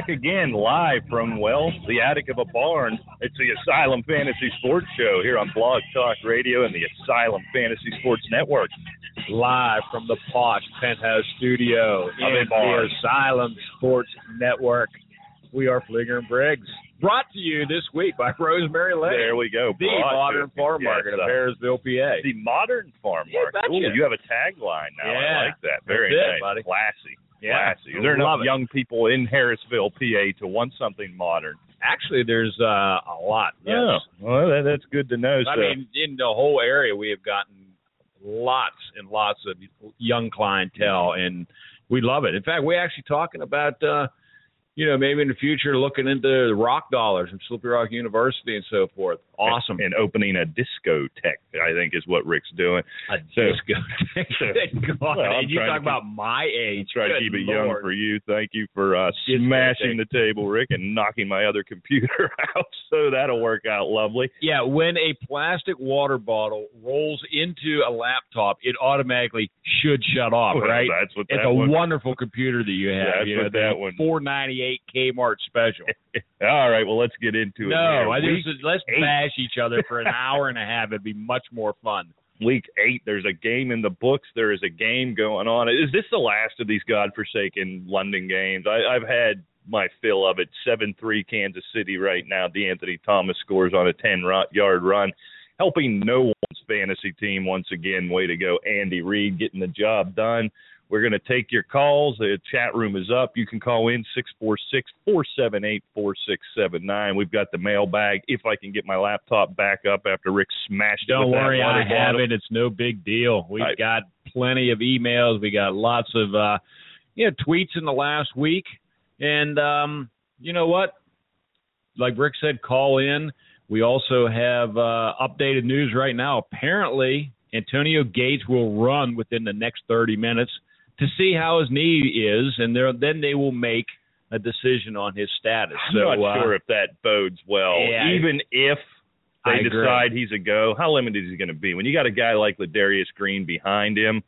back again live from, well, the attic of a barn. It's the Asylum Fantasy Sports Show here on Blog Talk Radio and the Asylum Fantasy Sports Network. Live from the posh penthouse studio Of in the Asylum Sports Network. We are Fleeger and Briggs. Brought to you this week by Rosemary Lane. There we go. the Brought modern farm Yes, market of uh, Harrisville, PA. The modern farm market. betcha. Ooh, you have a tagline now. Yeah. I like that. Very That's it, nice. buddy. Classy. Yeah, Classy. There love enough it. young people in Harrisville, PA to want something modern? Actually, there's uh, a lot. Yes. Oh, well, that, that's good to know. I so, mean, in the whole area, we have gotten lots and lots of young clientele, and we love it. In fact, we're actually talking about, uh, you know, maybe in the future looking into the rock dollars from Slippery Rock University and so forth. Awesome. And opening a discotheque, I think, is what Rick's doing. A So- disco. Good God. Well, and you talk about my age. Try to keep it Lord. young for you. Thank you for uh, smashing the table, Rick, and knocking my other computer out. So that'll work out lovely. Yeah, when a plastic water bottle rolls into a laptop, it automatically should shut off, Well, right? That's what It's a one. wonderful computer that you have. That's you know, what that one- Four ninety eight Kmart special. All right, well, let's get into it. no. I let's eight. Bash each other for an hour and a half. It'd be much more fun. week eight. There's a game in the books. There is a game going on. Is this the last of these godforsaken London games? I, I've had my fill of it. Seven three Kansas City right now. De'Anthony Thomas scores on a ten yard run, helping no one's fantasy team once again. Way to go, Andy Reid, getting the job done. We're going to take your calls. The chat room is up. You can call in 646 478 4679. We've got the mailbag. If I can get my laptop back up after Rick smashed it Don't with that worry, I have it. It's no big deal. We've I- got plenty of emails. We got lots of uh you know tweets in the last week, and um, you know what? Like Rick said, call in. We also have uh, updated news right now. Apparently, Antonio Gates will run within the next 30 minutes to see how his knee is, and then they will make a decision on his status. I'm so, not uh, sure if that bodes well. yeah, Even if they I agree. decide he's a go, how limited is he going to be? When you got a guy like Ladarius Green behind him,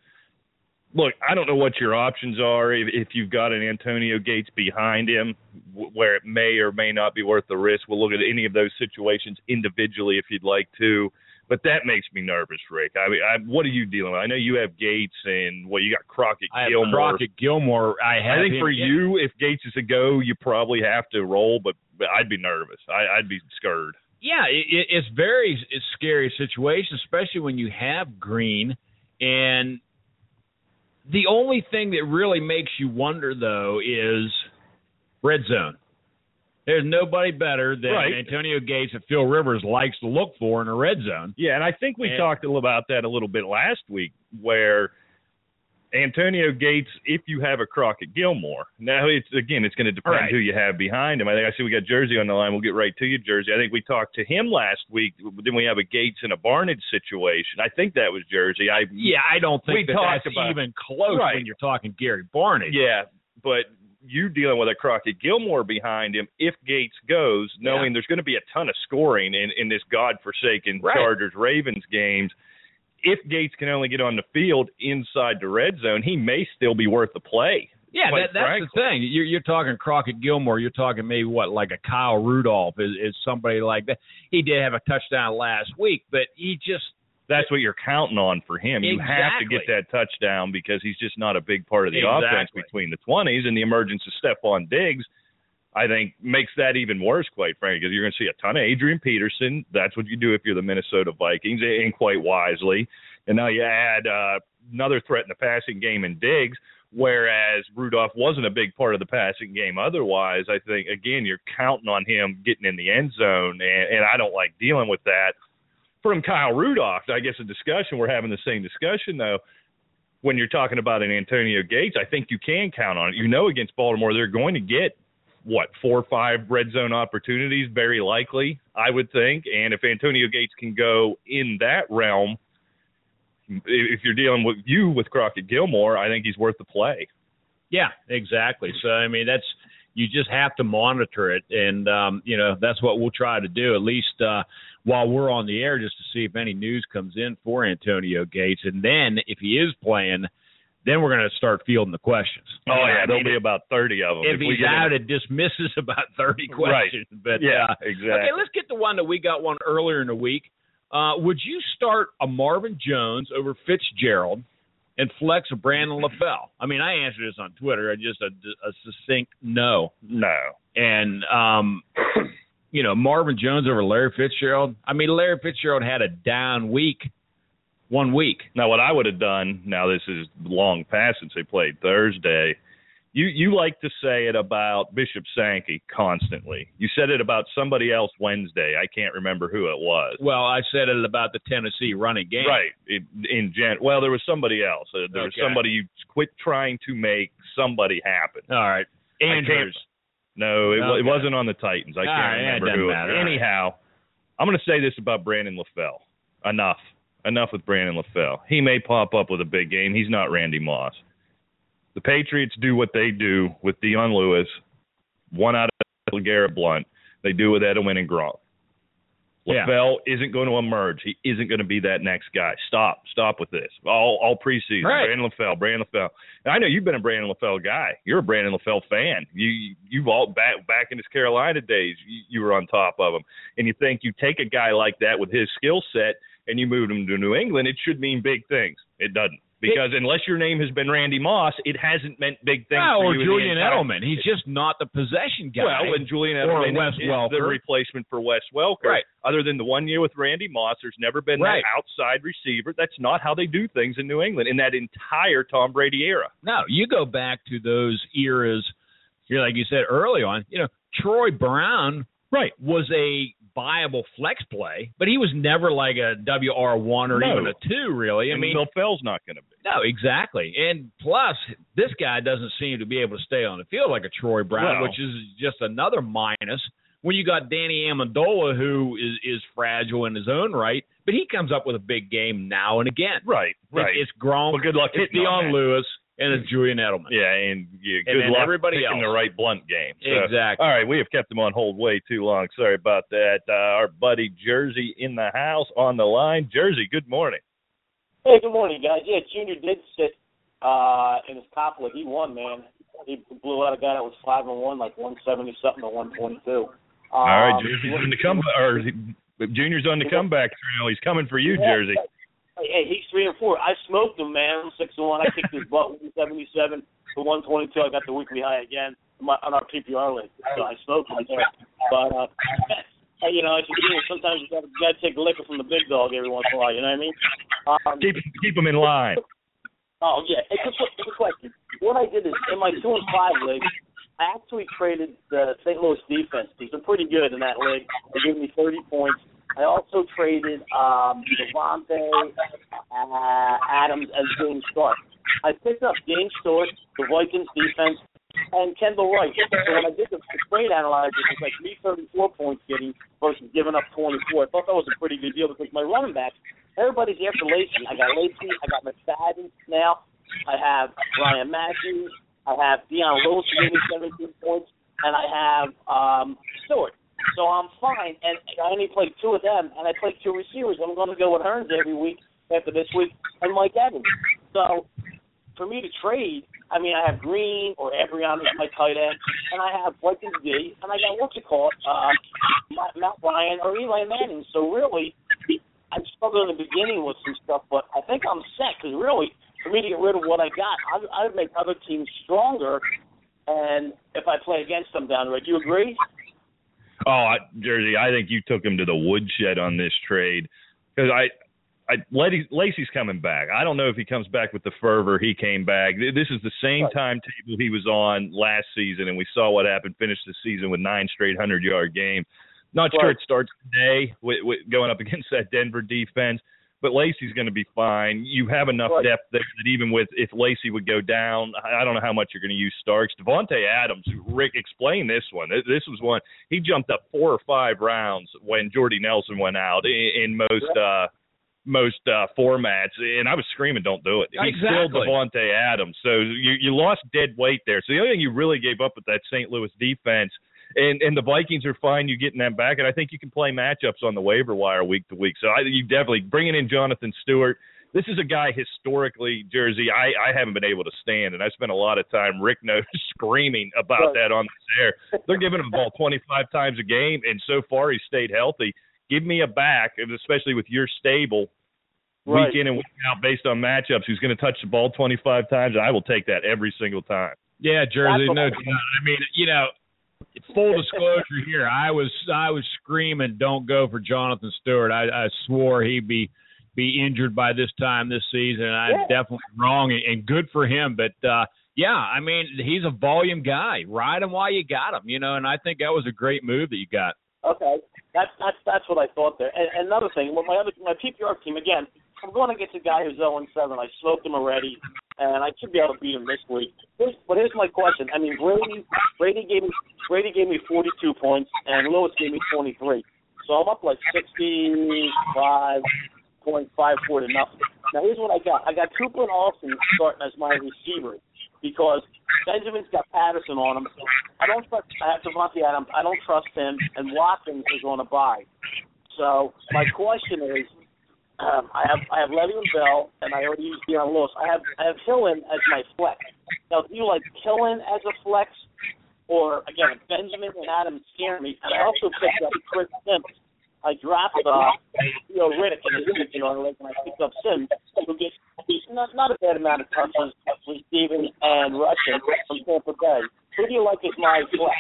look, I don't know what your options are if, if you've got an Antonio Gates behind him, w- where it may or may not be worth the risk. We'll look at any of those situations individually if you'd like to. But that makes me nervous, Rick. I mean, I, what are you dealing with? I know you have Gates and well, you got Crockett I have Gilmore. Crockett Gilmore. I have I think for you, if Gates is a go, you probably have to roll, but, but I'd be nervous. I, I'd be scared. yeah, it- it's very it's scary situation, especially when you have Green. And the only thing that really makes you wonder, though, is red zone. There's nobody better than Right. Antonio Gates that Phil Rivers likes to look for in a red zone. Yeah, and I think we And- talked a little about that a little bit last week, where Antonio Gates, if you have a Crockett Gilmore, now it's again, it's going to depend Right. who you have behind him. I think I see we got Jersey on the line. We'll get right to you, Jersey. I think we talked to him last week. Then we have a Gates and a Barnidge situation. I think that was Jersey. I Yeah, I don't think We that talked that's about- even close Right. when you're talking Gary Barnidge. Yeah, but you dealing with a Crockett Gilmore behind him if Gates goes, knowing there's going to be a ton of scoring in, in this godforsaken Right. Chargers Ravens games. If Gates can only get on the field inside the red zone, he may still be worth the play. Yeah, that, that's frankly. the thing. You're, you're talking Crockett Gilmore. You're talking maybe what, like a Kyle Rudolph is, is somebody like that. He did have a touchdown last week, but he just That's what you're counting on for him. You have to get that touchdown because he's just not a big part of the offense between the 20s, and the emergence of Stefon Diggs, I think, makes that even worse, quite frankly, because you're going to see a ton of Adrian Peterson. That's what you do if you're the Minnesota Vikings, and quite wisely. And now you add uh, another threat in the passing game in Diggs, whereas Rudolph wasn't a big part of the passing game otherwise. I think, again, you're counting on him getting in the end zone, and, and I don't like dealing with that from Kyle Rudolph. I guess a discussion we're having the same discussion though. When you're talking about an Antonio Gates, I think you can count on it. You know, against Baltimore, they're going to get what four or five red zone opportunities, very likely, I would think. And if Antonio Gates can go in that realm, if you're dealing with you with Crockett Gilmore, I think he's worth the play. Yeah, exactly. So I mean, that's you just have to monitor it, and um, you know that's what we'll try to do at least uh, while we're on the air, just to see if any news comes in for Antonio Gates, and then if he is playing, then we're going to start fielding the questions. Oh yeah, I there'll mean, be about thirty of them. If, we he's out, it dismisses about thirty Right. questions. But yeah, uh, exactly. okay, let's get the one that we got one earlier in the week. Uh, would you start a Marvin Jones over Fitzgerald and flex a Brandon LaFell? I mean, I answered this on Twitter. I just a, a succinct no. no, And um, you know, Marvin Jones over Larry Fitzgerald. I mean, Larry Fitzgerald had a down week, one week. Now, what I would have done, now this is long past since they played Thursday. You you like to say it about Bishop Sankey constantly. You said it about somebody else Wednesday. I can't remember who it was. Well, I said it about the Tennessee running game. Right. It, in gen. Well, there was somebody else. Uh, there was somebody you quit trying to make somebody happen. All right. Andrews. No, it, wa- it wasn't on the Titans. I can't right, remember doesn't who. matter. Anyhow, I'm going to say this about Brandon LaFell. Enough. Enough with Brandon LaFell. He may pop up with a big game. He's not Randy Moss. The Patriots do what they do with Dion Lewis, one out of Garrett Blount. They do with Edelman and Gronk. Yeah. LaFell isn't going to emerge. He isn't going to be that next guy. Stop. Stop with this. All all preseason. Right. Brandon LaFell. Brandon LaFell. And I know you've been a Brandon LaFell guy. You're a Brandon LaFell fan. You you've all back back in his Carolina days. You, you were on top of him. And you think you take a guy like that with his skill set and you move him to New England, it should mean big things. It doesn't. Because unless your name has been Randy Moss, it hasn't meant big things for or you Julian Edelman. He's just not the possession guy. well, and Julian Edelman Wes is Welker. the replacement for Wes Welker. Right. Other than the one year with Randy Moss, there's never been Right. that outside receiver. That's not how they do things in New England in that entire Tom Brady era. No, you go back to those eras. Here, like you said early on, you know, Troy Brown Right. was a viable flex play, but he was never like a WR one or No. even a two, really. I I mean, LaFell's not going to be. no, exactly. And plus, this guy doesn't seem to be able to stay on the field like a Troy Brown, Well- which is just another minus. When you got Danny Amendola, who is is fragile in his own right, but he comes up with a big game now and again. Right. Right. It's, it's Gronk, well, good luck hitting on Dion. Lewis, and it's Julian Edelman. Yeah, and yeah, And good then luck everybody picking the right Blount game. So, Exactly. All right, we have kept them on hold way too long. Sorry about that. Uh, our buddy Jersey in the house on the line. Jersey, good morning. Hey, good morning, guys. Yeah, Junior did sit uh, in his top league. He won, man. He blew out a guy that was five and one, like one seventy something to one twenty two. Um, All right, Jersey's on the comeback, or Junior's on the comeback trail. He's coming for you, Jersey. Hey, hey, he's three and four. I smoked him, man. I'm six and one. I kicked his butt one seventy seven to one twenty two. I got the weekly high again on my, on our PPR league. So I smoked him. there. But uh, you know, as a junior, sometimes you got you got to take a liquor from the big dog every once in a while. You know what I mean? Um, Keep keep him in line. Oh yeah, it's a, it's a question. What I did is in my two and five league, I actually traded the St. Louis defense. These are pretty good in that league. They gave me 30 points. I also traded um, Davante uh, Adams as James Stark. I picked up James Stark, the Vikings defense, and Kendall Wright. So when I did the trade analyzer, it was like me 34 points getting versus giving up 24. I thought that was a pretty good deal because my running backs, everybody's after Lacy. I got Lacy. I got McFadden now. I have Ryan Mathews. I have Dion Lewis me 17 points, and I have um, Stewart. So I'm fine, and I only played two of them, and I played two receivers. I'm going to go with Hurns every week after this week, and Mike Evans. So for me to trade, I mean, I have Green or Ebron as my tight end, and I have Vikings D, and I got what's it called, uh, Matt Ryan or Eli Manning. So really, I struggled in the beginning with some stuff, but I think I'm set because really, for me to get rid of what I got, I, I would make other teams stronger. And if I play against them down the road, do you agree? Oh, I, Jersey, I think you took him to the woodshed on this trade because I, I Lacy, Lacy's coming back. I don't know if he comes back with the fervor he came back. This is the same Right. timetable he was on last season, and we saw what happened. Finished the season with nine straight hundred yard game. Not sure it starts today with, with going up against that Denver defense, but Lacy's going to be fine. You have enough Right. depth there that even with if Lacy would go down, I don't know how much you're going to use Starks. Davante Adams, Rick, explain this one. This- was one he jumped up four or five rounds when Jordy Nelson went out in, in most uh most uh formats and I was screaming don't do it. He's still Exactly. Davante Adams. So you you lost dead weight there. So the only thing you really gave up with that St. Louis defense and and the Vikings are fine you getting them back and I think you can play matchups on the waiver wire week to week. So I you definitely bringing in Jonathan Stewart this is a guy historically, Jersey, I, I haven't been able to stand, and I spent a lot of time, Rick knows, screaming about right. that on this air. They're giving him the ball 25 times a game, and so far he's stayed healthy. Give me a back, especially with your stable right. week in and week out based on matchups, who's going to touch the ball 25 times, and I will take that every single time. Yeah, Jersey, no, I mean, you know, full disclosure here, I was I was screaming, "Don't go for Jonathan Stewart." I, I swore he'd be be injured by this time this season. And I'm yeah. definitely wrong, and good for him. But uh, yeah, I mean, he's a volume guy. Ride him while you got him, you know. And I think that was a great move that you got. Okay, that's that's that's what I thought there. And another thing, well, my other my PPR team again. I'm going against a guy who's 0 7. I smoked him already, and I should be able to beat him this week. Here's, but here's my question. I mean, Brady Brady gave me Brady gave me 42 points, and Lewis gave me 23. So I'm up like 65, point five four to nothing. Now here's what I got. I got Cooper and Austin starting as my receivers because Benjamin's got Peterson on him. I don't trust. I have Davante Adams. I don't trust him, and Watkins is on a bye. So my question is, um, I have I have Le'Veon Bell, and I already used Dion Lewis. I have I have Hillen as my flex. Now, do you like Hillen as a flex, or again Benjamin and Adams scare me? And I also picked up Chris Sims I dropped uh, know Riddick in the know like when I picked up Sims, who gets not not a bad amount of touches receiving and rushing from Tampa Bay. Who do you like as my flex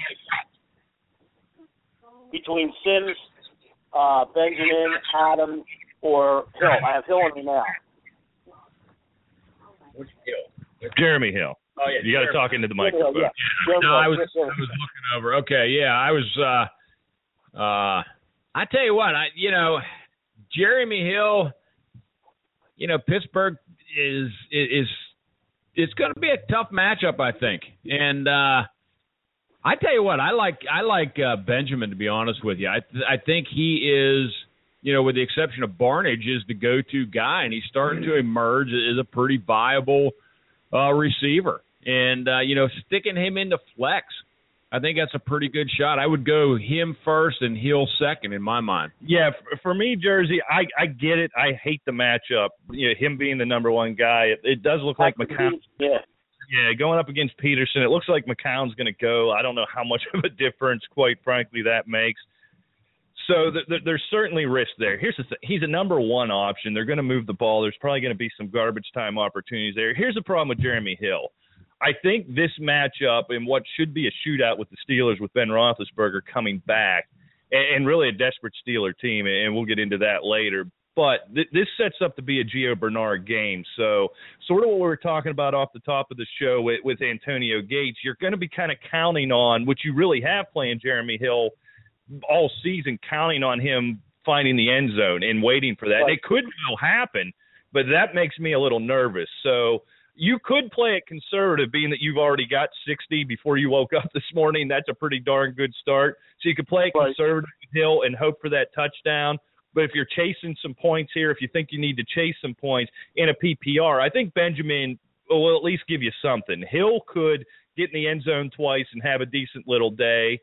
between Sims, uh, Benjamin, Adam, or Hill? I have Hill on me now. Which Hill? Jeremy Hill. Oh yeah, you got to talk into the microphone. Hill, yeah. No, I was I was looking over. Okay, yeah, I was. uh uh I tell you what, I you know, Jeremy Hill, you know, Pittsburgh is is it's going to be a tough matchup, I think. And uh I tell you what, I like I like uh, Benjamin to be honest with you. I th- I think he is, you know, with the exception of Barnidge, is the go-to guy, and he's starting to emerge as a pretty viable uh, receiver. And uh, you know, sticking him into flex I think that's a pretty good shot. I would go him first and Hill second in my mind. Yeah, for me, Jersey, I I get it. I hate the matchup. You know, him being the number one guy, it, it does look like McCown. Yeah. Yeah, going up against Peterson, it looks like McCown's going to go. I don't know how much of a difference, quite frankly, that makes. So th- th- there's certainly risk there. Here's the thing: he's a number one option. They're going to move the ball. There's probably going to be some garbage time opportunities there. Here's the problem with Jeremy Hill. I think this matchup and what should be a shootout with the Steelers with Ben Roethlisberger coming back, and, and really a desperate Steeler team, and we'll get into that later. But th- this sets up to be a Gio Bernard game. So, sort of what we were talking about off the top of the show with, with Antonio Gates, you're going to be kind of counting on, what you really have playing Jeremy Hill all season, counting on him finding the end zone and waiting for that. Right. It could well happen, but that makes me a little nervous. So, you could play it conservative, being that you've already got 60 before you woke up this morning. That's a pretty darn good start. So you could play it conservative Hill and hope for that touchdown. But if you're chasing some points here, if you think you need to chase some points in a PPR, I think Benjamin will at least give you something. Hill could get in the end zone twice and have a decent little day.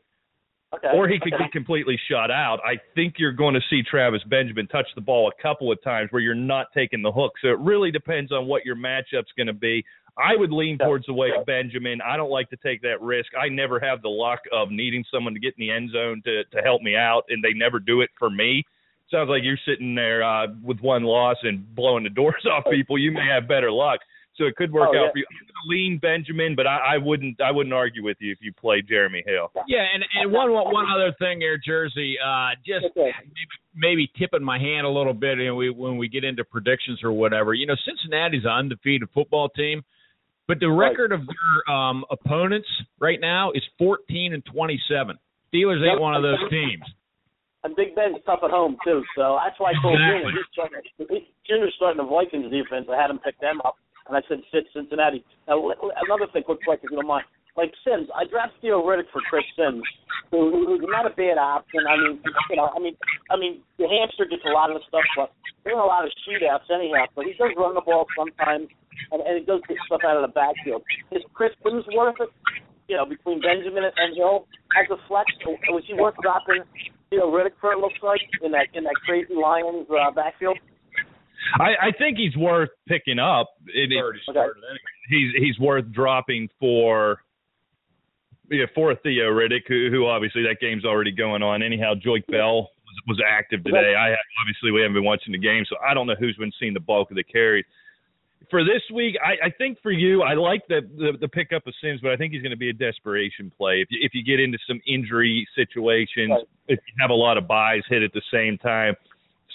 Okay. Or he could okay. get completely shut out. I think you're going to see Travis Benjamin touch the ball a couple of times where you're not taking the hook. So it really depends on what your matchup's going to be. I would lean towards the way of Benjamin. I don't like to take that risk. I never have the luck of needing someone to get in the end zone to to help me out, and they never do it for me. Sounds like you're sitting there uh, with one loss and blowing the doors off people. You may have better luck so it could work oh, out yeah. for you. I'm gonna lean Benjamin, but I, I wouldn't I wouldn't argue with you if you play Jeremy Hill. Yeah, and and one one other thing here, Jersey, uh, just Okay. maybe, maybe tipping my hand a little bit, and we when we get into predictions or whatever. You know, Cincinnati's an undefeated football team, but the Right. record of their um, opponents right now is 14 and 27. Steelers ain't Yep. one of those teams. And Big Ben's tough at home too, so that's why I told Exactly. Junior he's starting. he- Junior's starting the Vikings defense. I had him pick them up, and I said sit Cincinnati. Now another thing, quick, quick, if you don't mind. Like Sims, I drafted Theo Riddick for Chris Sims, who, who- who's not a bad option. I mean, you know, I mean, I mean, the hamster gets a lot of the stuff, but there are a lot of shootouts anyhow. But he does run the ball sometimes, and, and he does get stuff out of the backfield. Is Chris Sims worth it? You know, between Benjamin and Hill as a flex, was he worth dropping Theo Riddick for? It looks like in that in that crazy Lions uh, backfield. I, I think he's worth picking up. It, it, started anyway. He's he's worth dropping for yeah, for Theo Riddick, who, who obviously that game's already going on. Anyhow, Joique Bell was, was active today. I obviously we haven't been watching the game, so I don't know who's been seeing the bulk of the carries. For this week, I, I think for you, I like the, the the pickup of Sims, but I think he's going to be a desperation play. If you, if you get into some injury situations, right. if you have a lot of buys hit at the same time,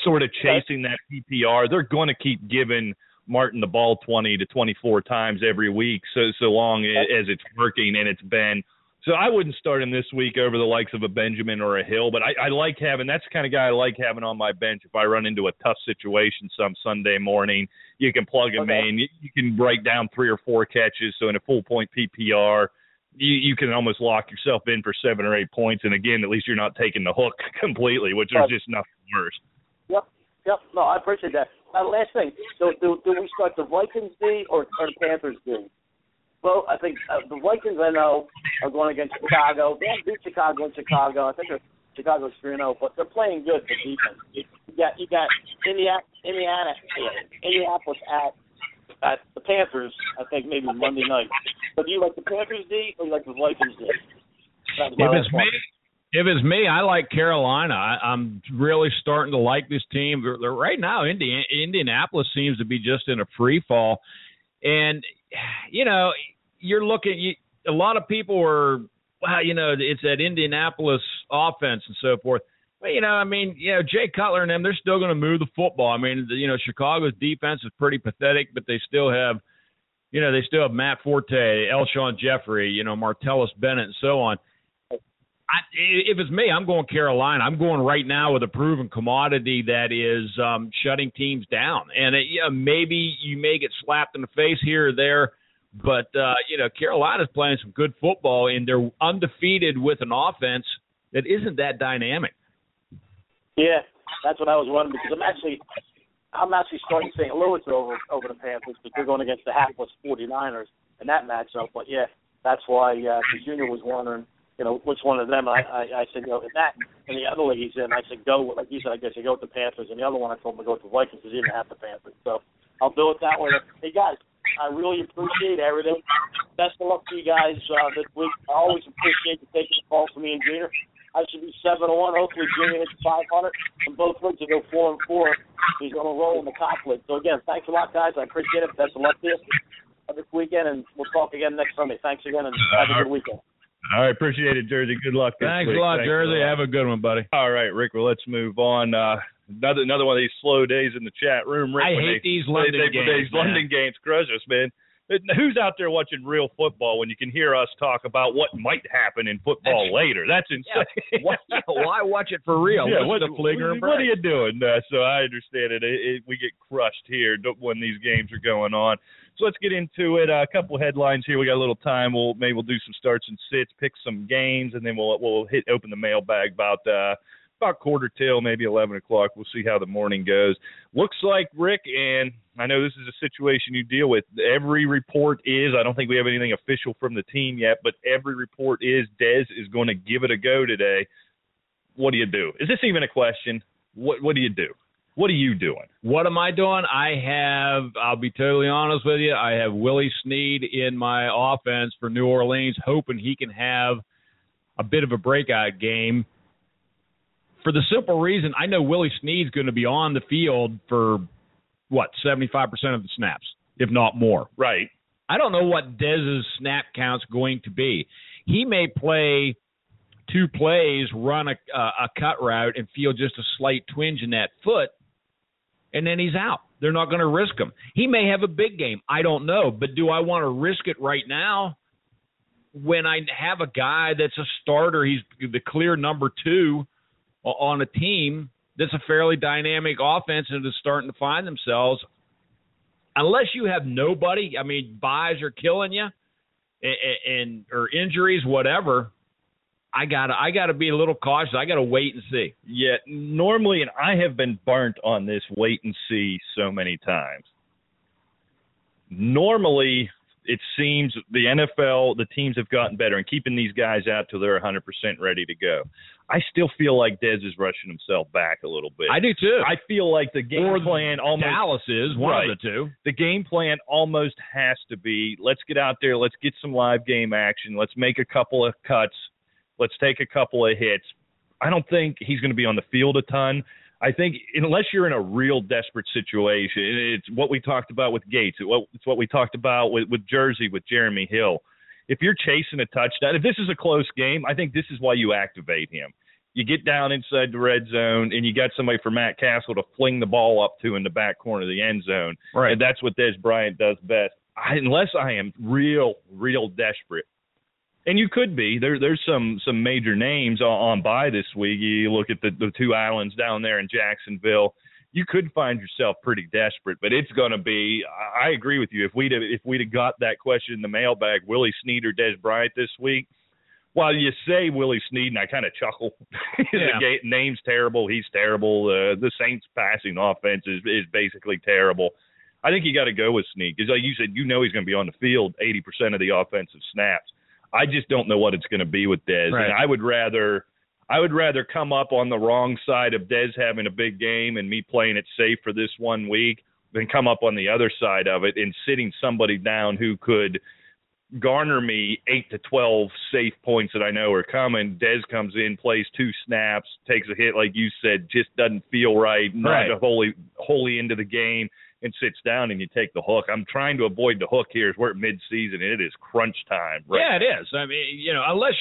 sort of chasing that PPR, they're going to keep giving Martin the ball 20 to 24 times every week, so so long as it's working and it's been so I wouldn't start him this week over the likes of a Benjamin or a Hill, but I, I like having that's the kind of guy I like having on my bench. If I run into a tough situation some Sunday morning, you can plug him okay. in. You, you can break down three or four catches. So in a full point PPR, you, you can almost lock yourself in for seven or eight points. And again, at least you're not taking the hook completely, which is just nothing worse. Yep, yep. No, I appreciate that. Uh, last thing, so do, do we start the Vikings D or, or the Panthers D? Well, I think uh, the Vikings I know are going against Chicago. They haven't beat Chicago in Chicago. I think they're Chicago's three and zero, but they're playing good for defense. You got you got Indiana, Indiana, Indianapolis at at the Panthers. I think maybe Monday night. But do you like the Panthers D or you like the Vikings D? If it's me, if it's me, I like Carolina. I, I'm really starting to like this team. Right now, Indiana, Indianapolis seems to be just in a free fall, and you know you're looking. You, a lot of people are, wow, you know, it's that Indianapolis offense and so forth. But you know, I mean, you know, Jay Cutler and them, they're still going to move the football. I mean, you know, Chicago's defense is pretty pathetic, but they still have, you know, they still have Matt Forte, Alshon Jeffery, you know, Martellus Bennett, and so on. I, if it's me, I'm going Carolina. I'm going right now with a proven commodity that is um, shutting teams down. And it, yeah, maybe you may get slapped in the face here or there but uh, you know, Carolina's playing some good football, and they're undefeated with an offense that isn't that dynamic. Yeah, that's what I was wondering because I'm actually, I'm actually starting St. Louis over over the Panthers because they're going against the hapless 49ers in that matchup. But yeah, that's why uh, Junior was wondering, you know, which one of them. I I, I said, you know, in that and the other league he's in, I said go like you said. I guess you go with the Panthers, and the other one I told him to go with the Vikings because he didn't have the Panthers. So I'll do it that way. Hey guys, I really appreciate everything. Best of luck to you guys uh, this week. I always appreciate you taking the call from me and Junior. I should be seven and one. Hopefully, Junior hits five hundred, and both leagues will go four and four. He's going to roll in the cop. So again, thanks a lot, guys. I appreciate it. Best of luck to you this weekend, and we'll talk again next Sunday. Thanks again, and have a good weekend. All right, appreciate it, Jersey. Good luck. Thanks week. a lot, Thanks Jersey. A lot. Have a good one, buddy. All right, Rick. Well, let's move on. Uh, another another one of these slow days in the chat room. Rick, I hate they, these London they, games. These man. London games crush us, man. Who's out there watching real football when you can hear us talk about what might happen in football later? That's insane. Yeah. Why, why watch it for real? Yeah, what, and what are you doing? Uh, so I understand it. It, it. We get crushed here when these games are going on. So let's get into it. Uh, a couple headlines here. We got a little time. We'll maybe we'll do some starts and sits, pick some games, and then we'll we'll hit open the mailbag about uh, about quarter till maybe eleven o'clock. We'll see how the morning goes. Looks like Rick, and I know this is a situation you deal with. Every report is. I don't think we have anything official from the team yet, but every report is Dez is going to give it a go today. What do you do? Is this even a question? What What do you do? What are you doing? What am I doing? I have, I'll be totally honest with you, I have Willie Snead in my offense for New Orleans, hoping he can have a bit of a breakout game. For the simple reason, I know Willie Snead's going to be on the field for, what, 75% of the snaps, if not more. Right. I don't know what Dez's snap count's going to be. He may play two plays, run a, a cut route, and feel just a slight twinge in that foot, and then he's out. They're not going to risk him. He may have a big game. I don't know. But do I want to risk it right now when I have a guy that's a starter? He's the clear number two on a team that's a fairly dynamic offense and is starting to find themselves. Unless you have nobody, I mean, buys are killing you, and, and or injuries, whatever. I gotta I gotta be a little cautious. I gotta wait and see. Yeah, normally, and I have been burnt on this wait and see so many times. Normally, it seems the NFL, the teams have gotten better and keeping these guys out till they're 100% ready to go. I still feel like Dez is rushing himself back a little bit. I do too. I feel like the game or plan almost Dallas is one Right. of the two. the game plan almost has to be let's get out there, let's get some live game action, let's make a couple of cuts, let's take a couple of hits. I don't think he's going to be on the field a ton. I think unless you're in a real desperate situation, it's what we talked about with Gates. It's what we talked about with, with Jersey with Jeremy Hill. If you're chasing a touchdown, if this is a close game, I think this is why you activate him. You get down inside the red zone, and you got somebody for Matt Cassel to fling the ball up to in the back corner of the end zone. Right. And that's what Dez Bryant does best. I, unless I am real, real desperate. And you could be. There, there's some some major names on, on by this week. You look at the, the two islands down there in Jacksonville. You could find yourself pretty desperate, but it's going to be. I agree with you. If we'd have, if we'd have got that question in the mailbag, Willie Snead or Dez Bryant this week, while you say Willie Snead, and I kind of chuckle. Yeah. the name's terrible. He's terrible. Uh, the Saints' passing offense is is basically terrible. I think you got to go with Snead because, like you said, you know he's going to be on the field 80% of the offensive snaps. I just don't know what it's going to be with Dez, Right. and I would rather. I would rather come up on the wrong side of Dez having a big game and me playing it safe for this one week than come up on the other side of it and sitting somebody down who could garner me eight to twelve safe points that I know are coming. Dez comes in, plays two snaps, takes a hit like you said, just doesn't feel right, not Right. wholly wholly into the game, and sits down and you take the hook. I'm trying to avoid the hook here as we're at mid season and it is crunch time. Right Yeah, it is. I mean, you know, unless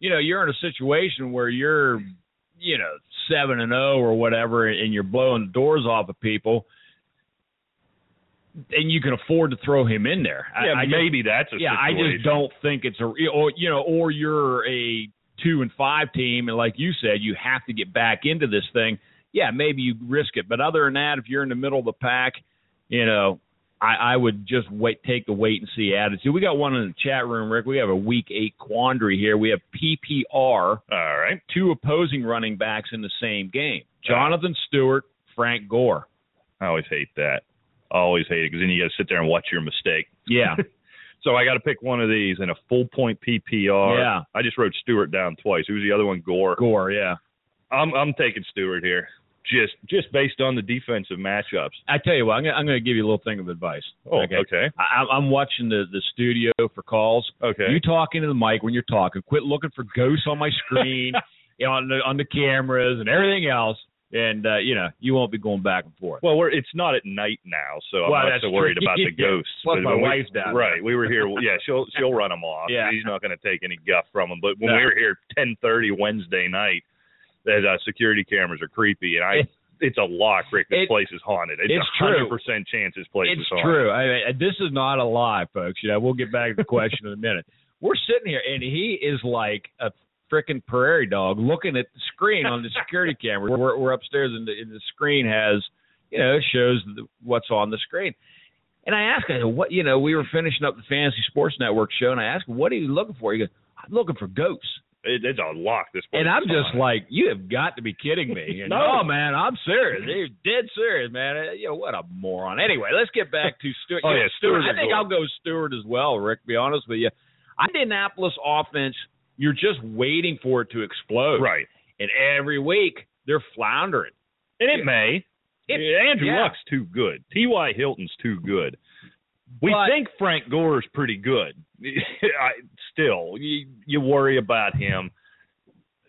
you know you're in a situation where you're, you know, seven and zero or whatever, and you're blowing the doors off of people, and you can afford to throw him in there. Yeah, I, just- maybe that's a yeah, I just don't think it's a or you know, or you're a two and five team, and like you said, you have to get back into this thing. Yeah, maybe you risk it, but other than that, if you're in the middle of the pack, you know, I, I would just wait, take the wait and see attitude. We got one in the chat room, Rick. We have a week eight quandary here. We have PPR, All right. two opposing running backs in the same game: Jonathan Stewart, Frank Gore. I always hate that. I always hate it because then you got to sit there and watch your mistake. Yeah, So I got to pick one of these in a full point PPR. Yeah. I just wrote Stewart down twice. Who's the other one? Gore. Gore. Yeah. I'm I'm taking Stewart here. Just just based on the defensive matchups. I tell you what, I'm gonna, I'm going to give you a little thing of advice. Oh, okay. Okay. I, I'm- I'm watching the the studio for calls. Okay. You talking to the mic when you're talking. Quit looking for ghosts on my screen, you know, on the on the cameras and everything else. And uh, you know, you won't be going back and forth. well, we're it's not at night now, so I'm Well, not so worried true. about the ghosts. Plus But my wife's down Right. We were here. Yeah, she'll she'll run them off. Yeah. He's not going to take any guff from them. But when No. we were here 10:30 Wednesday night, that uh, security cameras are creepy, and I. It- it's a lock, Rick. This it- place is haunted. It's it's a hundred true. percent chance this place it's is haunted. true. I mean, this is not a lie, folks. You know, we'll get back to the question in a minute. We're sitting here, and he is like a freaking prairie dog looking at the screen on the security camera. We're, we're upstairs, and the, and the screen has, you know, shows the, what's on the screen. And I asked him, what, you know, we were finishing up the Fantasy Sports Network show, and I asked him, what are you looking for? He goes, I'm looking for ghosts. It, it's a lock. This place And I'm just haunted. like, you have got to be kidding me. And, No. no, man, I'm serious. You're dead serious, man. Uh, You know, what a moron. Anyway, let's get back to Stewart. Oh, yeah, Stewart. I think is I'll go Stewart as well, Rick, be honest with you. Indianapolis offense, you're just waiting for it to explode. right. And every week, they're floundering. And it may. It- Andrew yeah. Luck's too good. T.Y. Hilton's too good. We But- think Frank Gore's pretty good. I, still, you, you worry about him.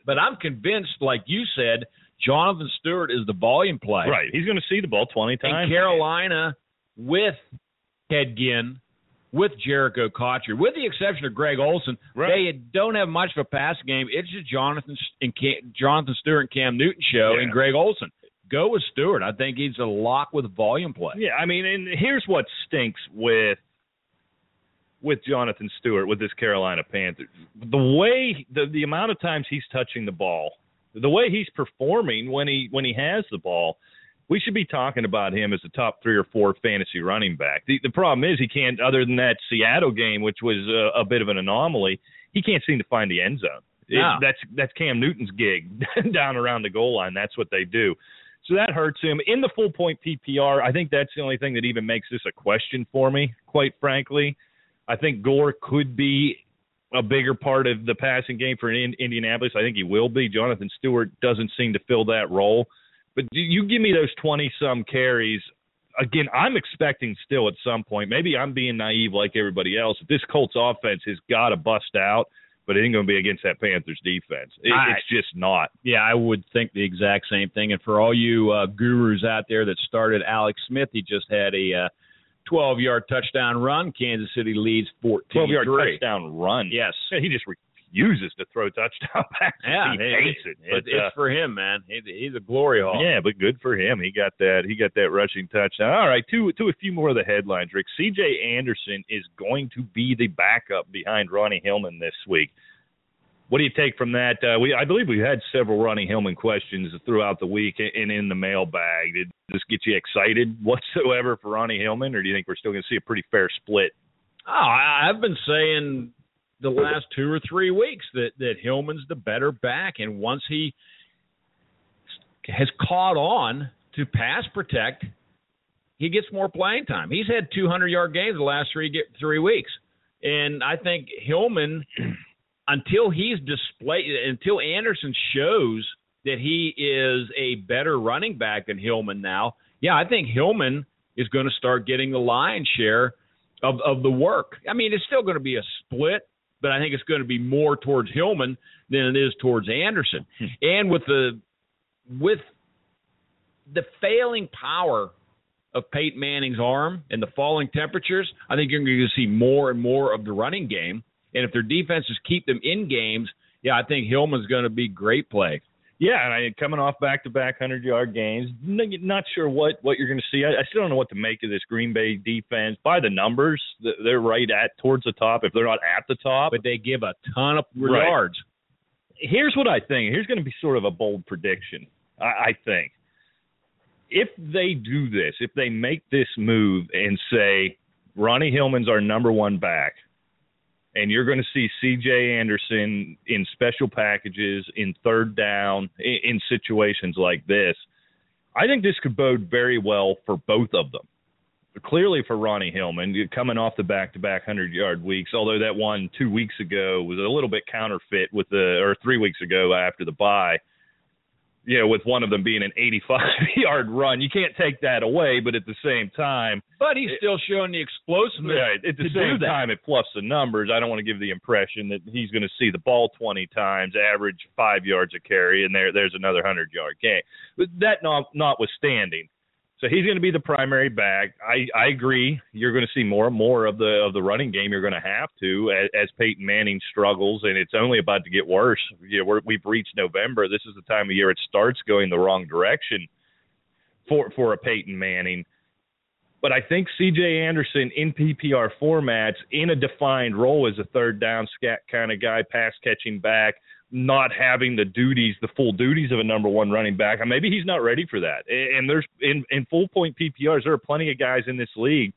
But I'm convinced, like you said, Jonathan Stewart is the volume play. Right. He's going to see the ball 20 times. And Carolina with Ted Ginn, with Jerricho Cotchery, with the exception of Greg Olsen, Right. they don't have much of a pass game. It's just Jonathan and Cam, Jonathan Stewart and Cam Newton show Yeah. and Greg Olsen. Go with Stewart. I think he's a lock with volume play. Yeah, I mean, and here's what stinks with with Jonathan Stewart with this Carolina Panthers. The way the the amount of times he's touching the ball, the way he's performing when he when he has the ball, we should be talking about him as a top three or four fantasy running back. The the problem is he can't. Other than that Seattle game, which was a, a bit of an anomaly, he can't seem to find the end zone. It- No. that's that's Cam Newton's gig down around the goal line. That's what they do. So that hurts him. In the full point PPR, I think that's the only thing that even makes this a question for me, quite frankly. I think Gore could be a bigger part of the passing game for Indianapolis. I think he will be. Jonathan Stewart doesn't seem to fill that role. But do you give me those 20 some carries. Again, I'm expecting still at some point, maybe I'm being naive like everybody else. This Colts offense has got to bust out, but it ain't going to be against that Panthers defense. It, I, it's just not. Yeah, I would think the exact same thing. And for all you uh, gurus out there that started Alex Smith, he just had a uh, 12 yard touchdown run. Kansas City leads 14 12 yard touchdown run. Yes. He just refuses to throw touchdown passes. Yeah, he hates it. But, it's uh, for him, man. he's a glory hole. Yeah, but good for him. He got that. He got that rushing touchdown. All right, to to a few more of the headlines. Rick C.J. Anderson is going to be the backup behind Ronnie Hillman this week. What do you take from that? Uh, we, I believe we had several Ronnie Hillman questions throughout the week and in the mailbag. Did this get you excited whatsoever for Ronnie Hillman, or do you think we're still going to see a pretty fair split? Oh, I've been saying the last two or three weeks that that Hillman's the better back, and once he has caught on to pass protect, he gets more playing time. He's had 200 yard games the last three three weeks, and I think Hillman, until he's displayed, until Anderson shows that he is a better running back than Hillman now, yeah, I think Hillman is going to start getting the lion's share of of the work. I mean, it's still going to be a split, but I think it's going to be more towards Hillman than it is towards Anderson. Hmm. And with the with the failing power of Peyton Manning's arm and the falling temperatures, I think you're going to see more and more of the running game. And if their defenses keep them in games, yeah, I think Hillman's going to be great play. Yeah, and I coming off back to back hundred yard games. Not sure what what you're going to see. I, I still don't know what to make of this Green Bay defense. By the numbers, they're right at towards the top. If they're not at the top, but they give a ton of right. yards. Here's what I think. Here's going to be sort of a bold prediction. I, I think if they do this, if they make this move and say Ronnie Hillman's our number one back, and you're going to see C.J. Anderson in special packages, in third down, in, in situations like this. I think this could bode very well for both of them. Clearly for Ronnie Hillman, coming off the back-to-back hundred-yard weeks, although that one two weeks ago was a little bit counterfeit with the, or three weeks ago after the bye you know, with one of them being an 85 yard run. You can't take that away, but at the same time, but he's it, still showing the explosiveness. Right. At the same time, it plus the numbers. I don't want to give the impression that he's going to see the ball 20 times, average five yards a carry, and there there's another hundred yard game. But that not, notwithstanding, so he's going to be the primary back. I, I agree. You're going to see more and more of the of the running game. You're going to have to as, as Peyton Manning struggles, and it's only about to get worse. You know, we're, we've reached November. This is the time of year it starts going the wrong direction for for a Peyton Manning. But I think C.J. Anderson in PPR formats in a defined role as a third down scat kind of guy, pass catching back not having the duties, the full duties of a number one running back. And maybe he's not ready for that. And there's in, in full point PPRs, there are plenty of guys in this league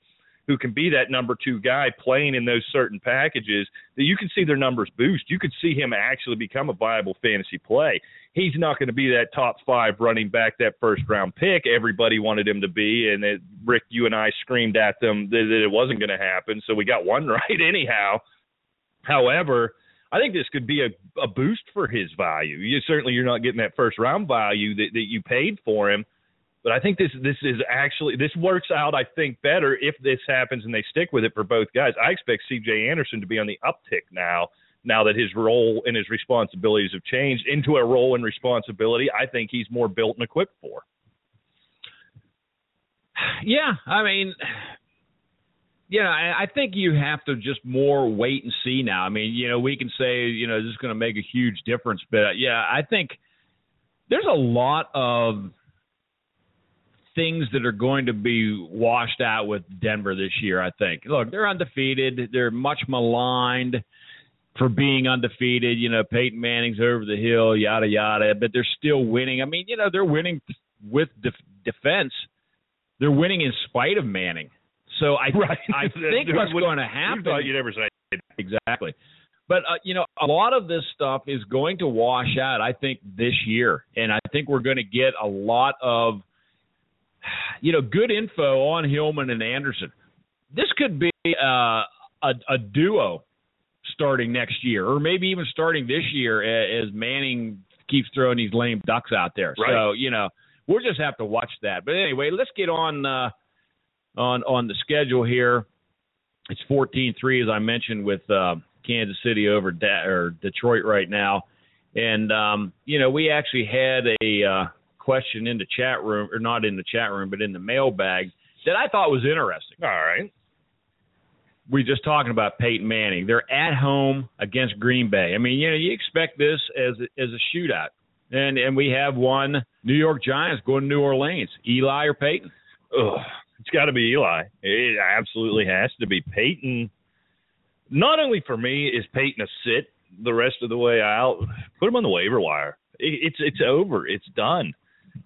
who can be that number two guy playing in those certain packages that you can see their numbers boost. You could see him actually become a viable fantasy play. He's not going to be that top five running back, that first round pick everybody wanted him to be. And it, Rick, you and I screamed at them that, that it wasn't going to happen. So we got one right anyhow. However, I think this could be a, a boost for his value. You certainly you're not getting that first round value that, that you paid for him, but I think this this is actually this works out. I think better if this happens and they stick with it for both guys. I expect C.J. Anderson to be on the uptick now. Now that his role and his responsibilities have changed into a role and responsibility, I think he's more built and equipped for. Yeah, I mean, you know, I think you have to just more wait and see now. I mean, you know, we can say, you know, this is going to make a huge difference, but uh, yeah, I think there's a lot of things that are going to be washed out with Denver this year, I think. Look, they're undefeated. They're much maligned for being undefeated. You know, Peyton Manning's over the hill, yada, yada, but they're still winning. I mean, you know, they're winning with def- defense. They're winning in spite of Manning. So I right. I think what's going to happen. You thought you'd ever say exactly. But uh, you know, a lot of this stuff is going to wash out. I think this year, and I think we're going to get a lot of, you know, good info on Hillman and Anderson. This could be uh, a, a duo starting next year, or maybe even starting this year as Manning keeps throwing these lame ducks out there. Right. So you know we'll just have to watch that. But anyway, let's get on uh, on on the schedule here. It's 14-3 as I mentioned with uh, Kansas City over da- or Detroit right now, and um, you know we actually had a uh, question in the chat room, or not in the chat room, but in the mailbag that I thought was interesting. All right. We're just talking about Peyton Manning. They're at home against Green Bay. I mean, you know, you expect this as a, as a shootout, and and we have one New York Giants going to New Orleans. Eli or Peyton? Ugh, it's got to be Eli. It absolutely has to be Peyton. Not only for me is Peyton a sit the rest of the way out. Put him on the waiver wire. It, it's it's over. It's done.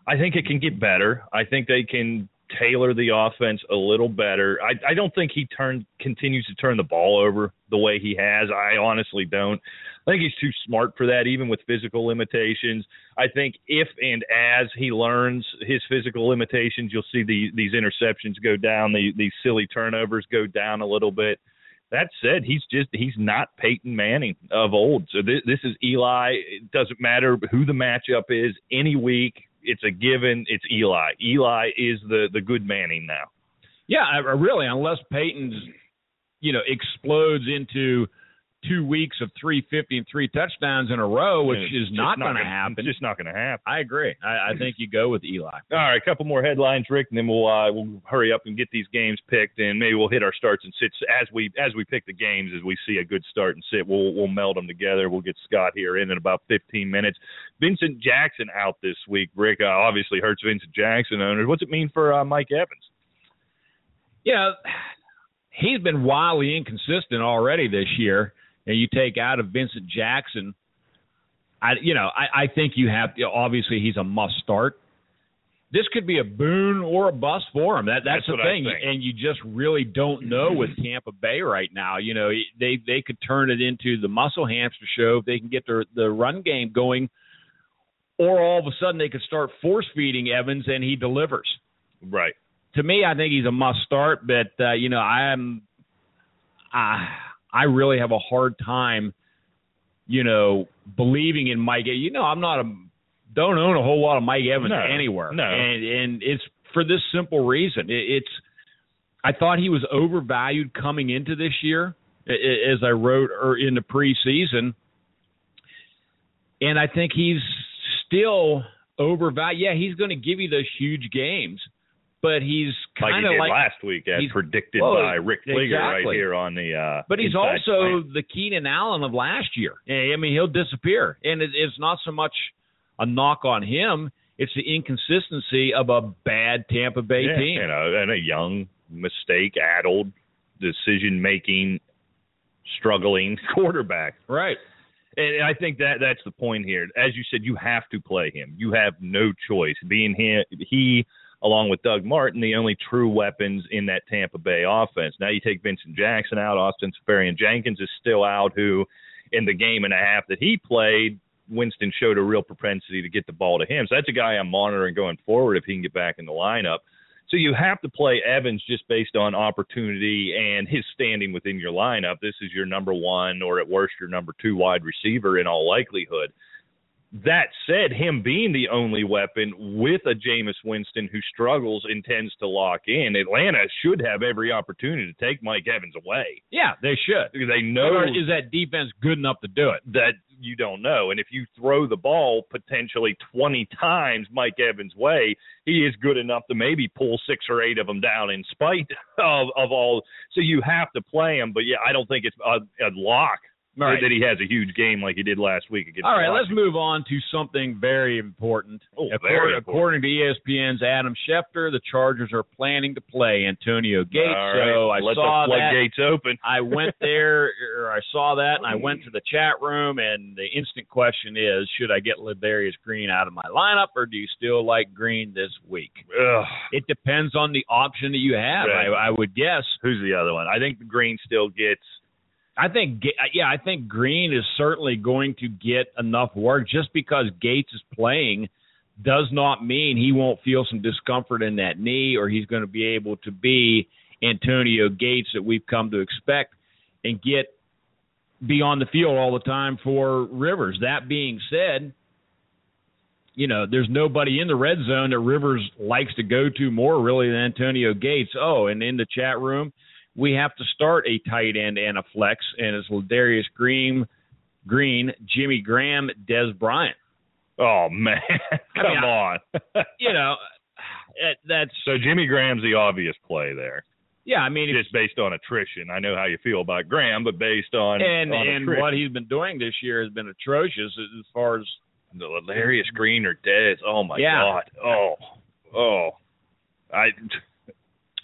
I think it can get better. I think they can tailor the offense a little better. I, I don't think he turn continues to turn the ball over the way he has. I honestly don't. I think he's too smart for that, even with physical limitations. I think if and as he learns his physical limitations, you'll see the, these interceptions go down, the, these silly turnovers go down a little bit. That said, he's just he's not Peyton Manning of old. So this, this is Eli. It doesn't matter who the matchup is any week it's a given. It's Eli. Eli is the the good Manning now. Yeah, really, unless Peyton's you know explodes into two weeks of 350 and three touchdowns in a row, which is not, not going to happen. It's just not going to happen. I agree. I, I, think you go with Eli. All right, a couple more headlines, Rick, and then we'll uh, we'll hurry up and get these games picked, and maybe we'll hit our starts and sits as we as we pick the games. As we see a good start and sit, we'll we'll meld them together. We'll get Scott here in in about 15 minutes. Vincent Jackson out this week. Rick uh, obviously hurts Vincent Jackson owners. What's it mean for uh, Mike Evans? Yeah, he's been wildly inconsistent already this year and you take out of Vincent Jackson, I you know I, I think you have to, obviously he's a must start. This could be a boon or a bust for him. That that's, that's the thing, and you just really don't know with Tampa Bay right now. You know they they could turn it into the muscle hamster show if they can get the the run game going, or all of a sudden they could start force feeding Evans and he delivers. Right. To me, I think he's a must start, but uh, you know I'm. Uh, I really have a hard time, you know, believing in Mike. You know, I'm not a don't own a whole lot of Mike Evans no, anywhere, no. and and it's for this simple reason. It, it's I thought he was overvalued coming into this year, as I wrote er, in the preseason, and I think he's still overvalued. Yeah, he's going to give you those huge games, but he's kind of like, last week, as predicted well, by Rick Fleeger exactly. right here on the. Uh, but he's also the Keenan Allen of last year. I mean, he'll disappear, and it, it's not so much a knock on him; it's the inconsistency of a bad Tampa Bay yeah, team, you know, and a young, mistake-addled, decision-making, struggling quarterback. Right. And I think that that's the point here. As you said, you have to play him. You have no choice. Being him, he along with Doug Martin, the only true weapons in that Tampa Bay offense. Now you take Vincent Jackson out, Austin Seferian-Jenkins is still out, who in the game and a half that he played, Winston showed a real propensity to get the ball to him. So that's a guy I'm monitoring going forward if he can get back in the lineup. So you have to play Evans just based on opportunity and his standing within your lineup. This is your number one or at worst your number two wide receiver in all likelihood. That said, him being the only weapon with a Jameis Winston who struggles and tends to lock in, Atlanta should have every opportunity to take Mike Evans away. Yeah, they should. They know or is that defense good enough to do it? That you don't know. And if you throw the ball potentially 20 times Mike Evans' way, he is good enough to maybe pull six or eight of them down in spite of, of all. So you have to play him. But yeah, I don't think it's a, a lock right. that he has a huge game like he did last week against. All right, Washington. let's move on to something very important. Oh, according, very important. according to ESPN's Adam Schefter, the Chargers are planning to play Antonio Gates. Right. So I Let saw the that. floodgates open. I went there, or I saw that, and I went to the chat room, and the instant question is: Should I get Ladarius Green out of my lineup, or do you still like Green this week? Ugh. It depends on the option that you have. Right. I, I would guess. Who's the other one? I think the Green still gets I think, uh, yeah, I think Green is certainly going to get enough work. Just because Gates is playing does not mean he won't feel some discomfort in that knee or he's going to be able to be Antonio Gates that we've come to expect. and get be on the field all the time for Rivers. That being said, you know, there's nobody in the red zone that Rivers likes to go to more really than Antonio Gates. Oh, and in the chat room, we have to start a tight end and a flex, and it's Ladarius Green, Green, Jimmy Graham, Dez Bryant. Oh man, come I mean, on. you know, that's so Jimmy Graham's the obvious play there. Yeah, I mean, just based on attrition. I know how you feel about Graham, but based on and on and what he's been doing this year has been atrocious as far as the Ladarius Green or Dez. Oh my yeah. god. Oh, oh. I.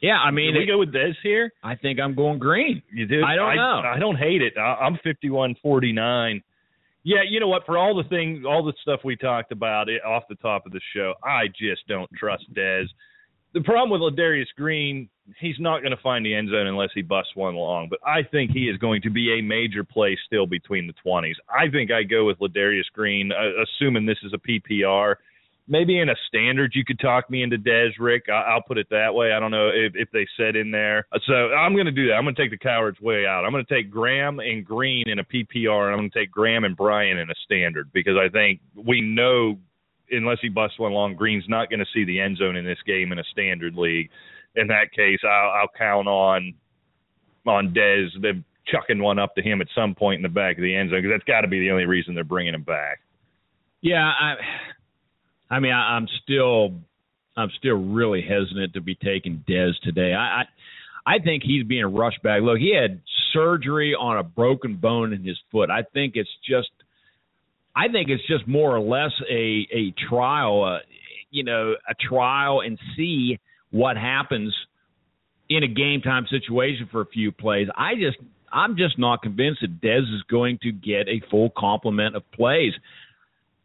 Yeah, I mean, do we it, go with Dez here. I think I'm going Green. You do? I don't I, know. I don't hate it. I, I'm 51-49. Yeah, you know what? For all the things, all the stuff we talked about it, off the top of the show, I just don't trust Dez. The problem with Ladarius Green, he's not going to find the end zone unless he busts one long. But I think he is going to be a major play still between the 20s. I think I go with Ladarius Green, uh, assuming this is a PPR. Maybe in a standard, you could talk me into Dez Rick. I- will put it that way. I don't know if, if they said in there. So I'm going to do that. I'm going to take the coward's way out. I'm going to take Graham and Green in a PPR, and I'm going to take Graham and Bryant in a standard because I think we know unless he busts one long, Green's not going to see the end zone in this game in a standard league. In that case, I'll, I'll count on on Dez them chucking one up to him at some point in the back of the end zone because that's got to be the only reason they're bringing him back. Yeah, I I mean, I, I'm still, I'm still really hesitant to be taking Dez today. I, I, I think he's being rushed back. Look, he had surgery on a broken bone in his foot. I think it's just, I think it's just more or less a a trial, uh, you know, a trial and see what happens in a game time situation for a few plays. I just I'm just not convinced that Dez is going to get a full complement of plays.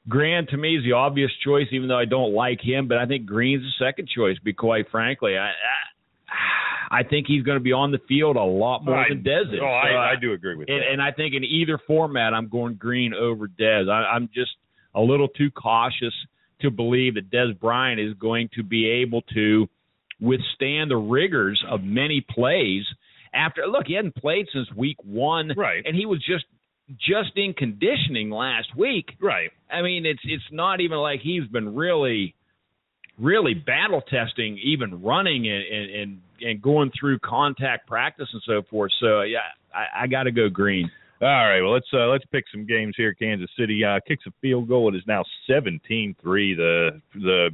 Graham to me is the obvious choice, even though I don't like him. But I think Green's the second choice. Be quite frankly, I I, I think he's going to be on the field a lot more I, than Dez is. Oh, I, I do agree with and, that. And I think in either format, I'm going Green over Dez. I, I'm just a little too cautious to believe that Dez Bryant is going to be able to withstand the rigors of many plays after look he hadn't played since week one right and he was just just in conditioning last week. Right. I mean, it's it's not even like he's been really, really battle testing, even running and and and going through contact practice and so forth. So yeah, I, I got to go green. All right, well let's uh, let's pick some games here. Kansas City uh, kicks a field goal. It is now 17-3. The the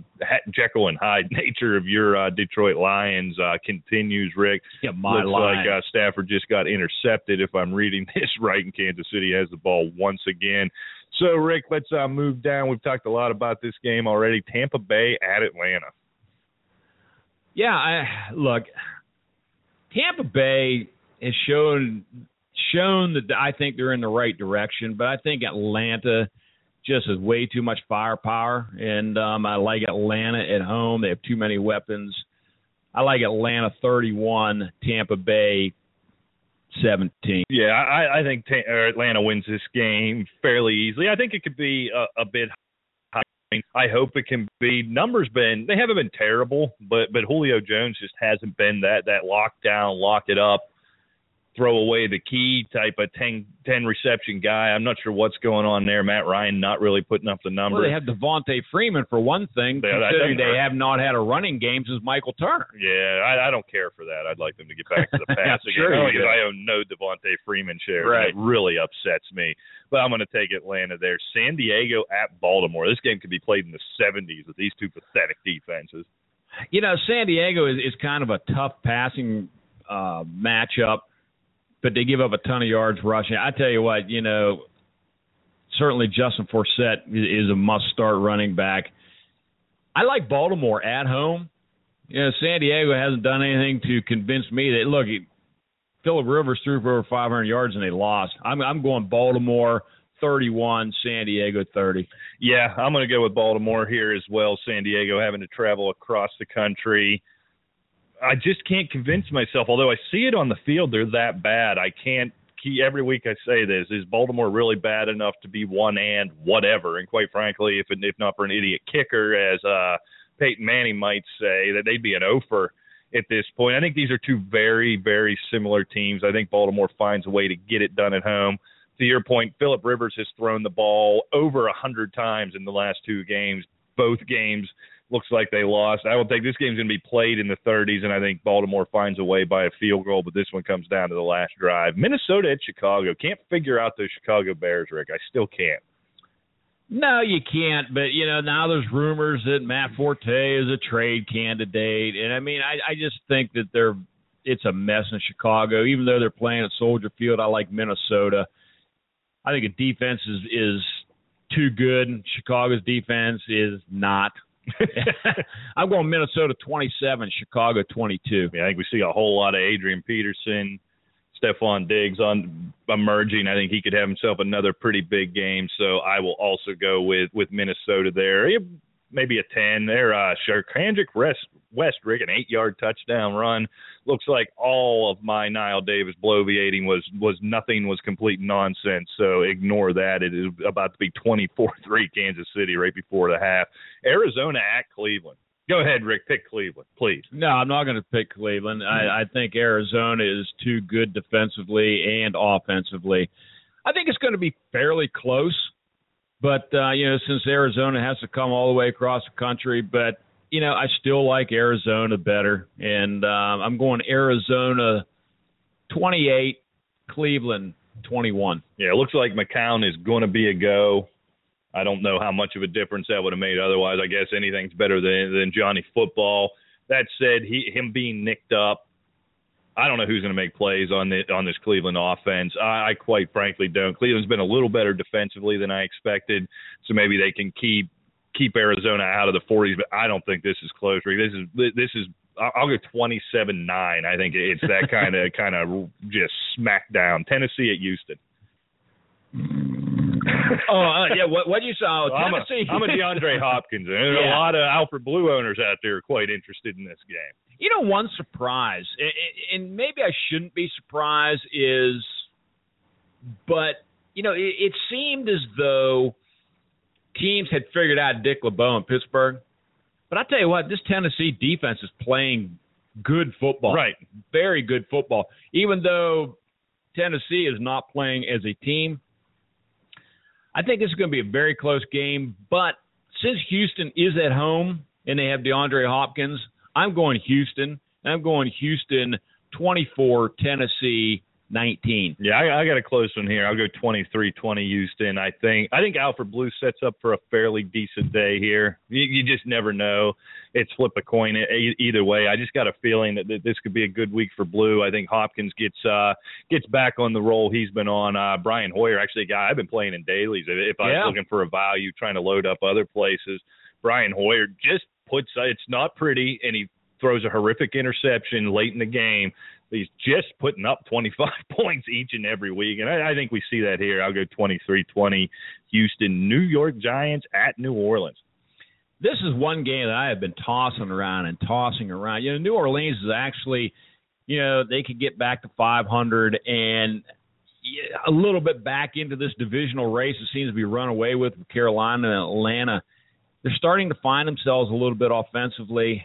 Jekyll and Hyde nature of your uh, Detroit Lions uh, continues. Rick, yeah, my looks line. like uh, Stafford just got intercepted. If I'm reading this right, and Kansas City has the ball once again. So Rick, let's uh, move down. We've talked a lot about this game already. Tampa Bay at Atlanta. Yeah, I look. Tampa Bay has shown shown that I think they're in the right direction, but I think Atlanta just has way too much firepower, and um, I like Atlanta at home. They have too many weapons. I like Atlanta 31, Tampa Bay 17. Yeah, I, I think ta- Atlanta wins this game fairly easily. I think it could be a, a bit high. I hope it can be. Numbers been they haven't been terrible, but but Julio Jones just hasn't been that that lockdown, lock it up throw away the key type of 10, 10 reception guy. I'm not sure what's going on there. Matt Ryan not really putting up the numbers. Well, they have Devonta Freeman for one thing, yeah, considering they have not had a running game since Michael Turner. Yeah, I, I don't care for that. I'd like them to get back to the passing sure game. Because I own no Devonta Freeman shares. Right. It really upsets me. But I'm going to take Atlanta there. San Diego at Baltimore. This game could be played in the 70s with these two pathetic defenses. You know, San Diego is, is kind of a tough passing uh, matchup but they give up a ton of yards rushing. I tell you what, you know, certainly Justin Forsett is a must-start running back. I like Baltimore at home. You know, San Diego hasn't done anything to convince me that look, Philip Rivers threw for over 500 yards and they lost. I'm I'm going Baltimore 31, San Diego 30. Yeah, I'm going to go with Baltimore here as well. San Diego having to travel across the country. I just can't convince myself. Although I see it on the field, they're that bad. I can't. Every week I say this: is Baltimore really bad enough to be one and whatever? And quite frankly, if if not for an idiot kicker, as uh, Peyton Manning might say, that they'd be an offer at this point. I think these are two very, very similar teams. I think Baltimore finds a way to get it done at home. To your point, Philip Rivers has thrown the ball over a hundred times in the last two games. Both games looks like they lost. I don't think this game's going to be played in the 30s, and I think Baltimore finds a way by a field goal, but this one comes down to the last drive. Minnesota at Chicago. Can't figure out those Chicago Bears, Rick. I still can't. No, you can't. But you know, now there's rumors that Matt Forte is a trade candidate, and I mean, I, I just think that they're it's a mess in Chicago. Even though they're playing at Soldier Field, I like Minnesota. I think a defense is is too good. Chicago's defense is not. I'm going Minnesota 27, Chicago 22. Yeah, I think we see a whole lot of Adrian Peterson, Stefon Diggs on emerging. I think he could have himself another pretty big game. So I will also go with with Minnesota there. Maybe a ten. There, uh, Charcandrick West, Westbrook, an eight-yard touchdown run. Looks like all of my Knile Davis bloviating was was nothing. Was complete nonsense. So ignore that. It is about to be 24-3 Kansas City right before the half. Arizona at Cleveland. Go ahead, Rick. Pick Cleveland, please. No, I'm not going to pick Cleveland. I, I think Arizona is too good defensively and offensively. I think it's going to be fairly close, but uh, you know, since Arizona has to come all the way across the country, but you know, I still like Arizona better, and uh, I'm going Arizona 28, Cleveland 21. Yeah, it looks like McCown is going to be a go. I don't know how much of a difference that would have made. Otherwise, I guess anything's better than than Johnny Football. That said, he him being nicked up, I don't know who's going to make plays on the on this Cleveland offense. I, I quite frankly don't. Cleveland's been a little better defensively than I expected, so maybe they can keep keep Arizona out of the 40s. But I don't think this is close. This is this is I'll go 27-9. I think it's that kind of kind of just smackdown. Tennessee at Houston. oh uh, yeah, what what you saw? Well, I'm, a, I'm a DeAndre Hopkins, and there's yeah. a lot of Alfred Blue owners out there quite interested in this game. You know, one surprise, and maybe I shouldn't be surprised, is, but you know, it, it seemed as though teams had figured out Dick LeBeau in Pittsburgh. But I tell you what, this Tennessee defense is playing good football. Right. Very good football. Even though Tennessee is not playing as a team, I think this is going to be a very close game. But since Houston is at home and they have DeAndre Hopkins, I'm going Houston. I'm going Houston 24, Tennessee 19. Yeah, I, I got a close one here. I'll go 23-20 Houston. I think I think Alfred Blue sets up for a fairly decent day here. You, you just never know. It's flip a coin either way. I just got a feeling that, that this could be a good week for Blue. I think Hopkins gets uh gets back on the roll he's been on. Uh Brian Hoyer, actually a guy I've been playing in dailies. If I was yeah. looking for a value, trying to load up other places, Brian Hoyer just puts uh, it's not pretty and he throws a horrific interception late in the game he's just putting up 25 points each and every week. And I, I think we see that here. I'll go 23 20 Houston, New York Giants at New Orleans. This is one game that I have been tossing around and tossing around. You know, New Orleans is actually, you know, they could get back to 500 and a little bit back into this divisional race. It seems to be run away with Carolina and Atlanta. They're starting to find themselves a little bit offensively.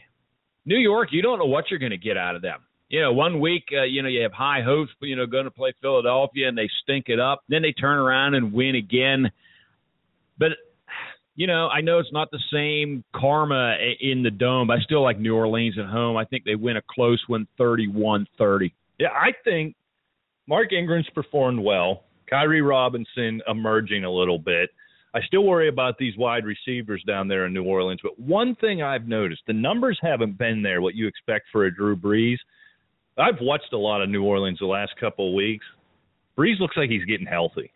New York, you don't know what you're going to get out of them you know, one week, uh, you know, you have high hopes, you know, going to play Philadelphia and they stink it up. Then they turn around and win again. But, you know, I know it's not the same karma in the dome. But I still like New Orleans at home. I think they win a close one, 31 30. Yeah, I think Mark Ingram's performed well. Khiry Robinson emerging a little bit. I still worry about these wide receivers down there in New Orleans. But one thing I've noticed, the numbers haven't been there what you expect for a Drew Brees. I've watched a lot of New Orleans the last couple of weeks. Brees looks like he's getting healthy.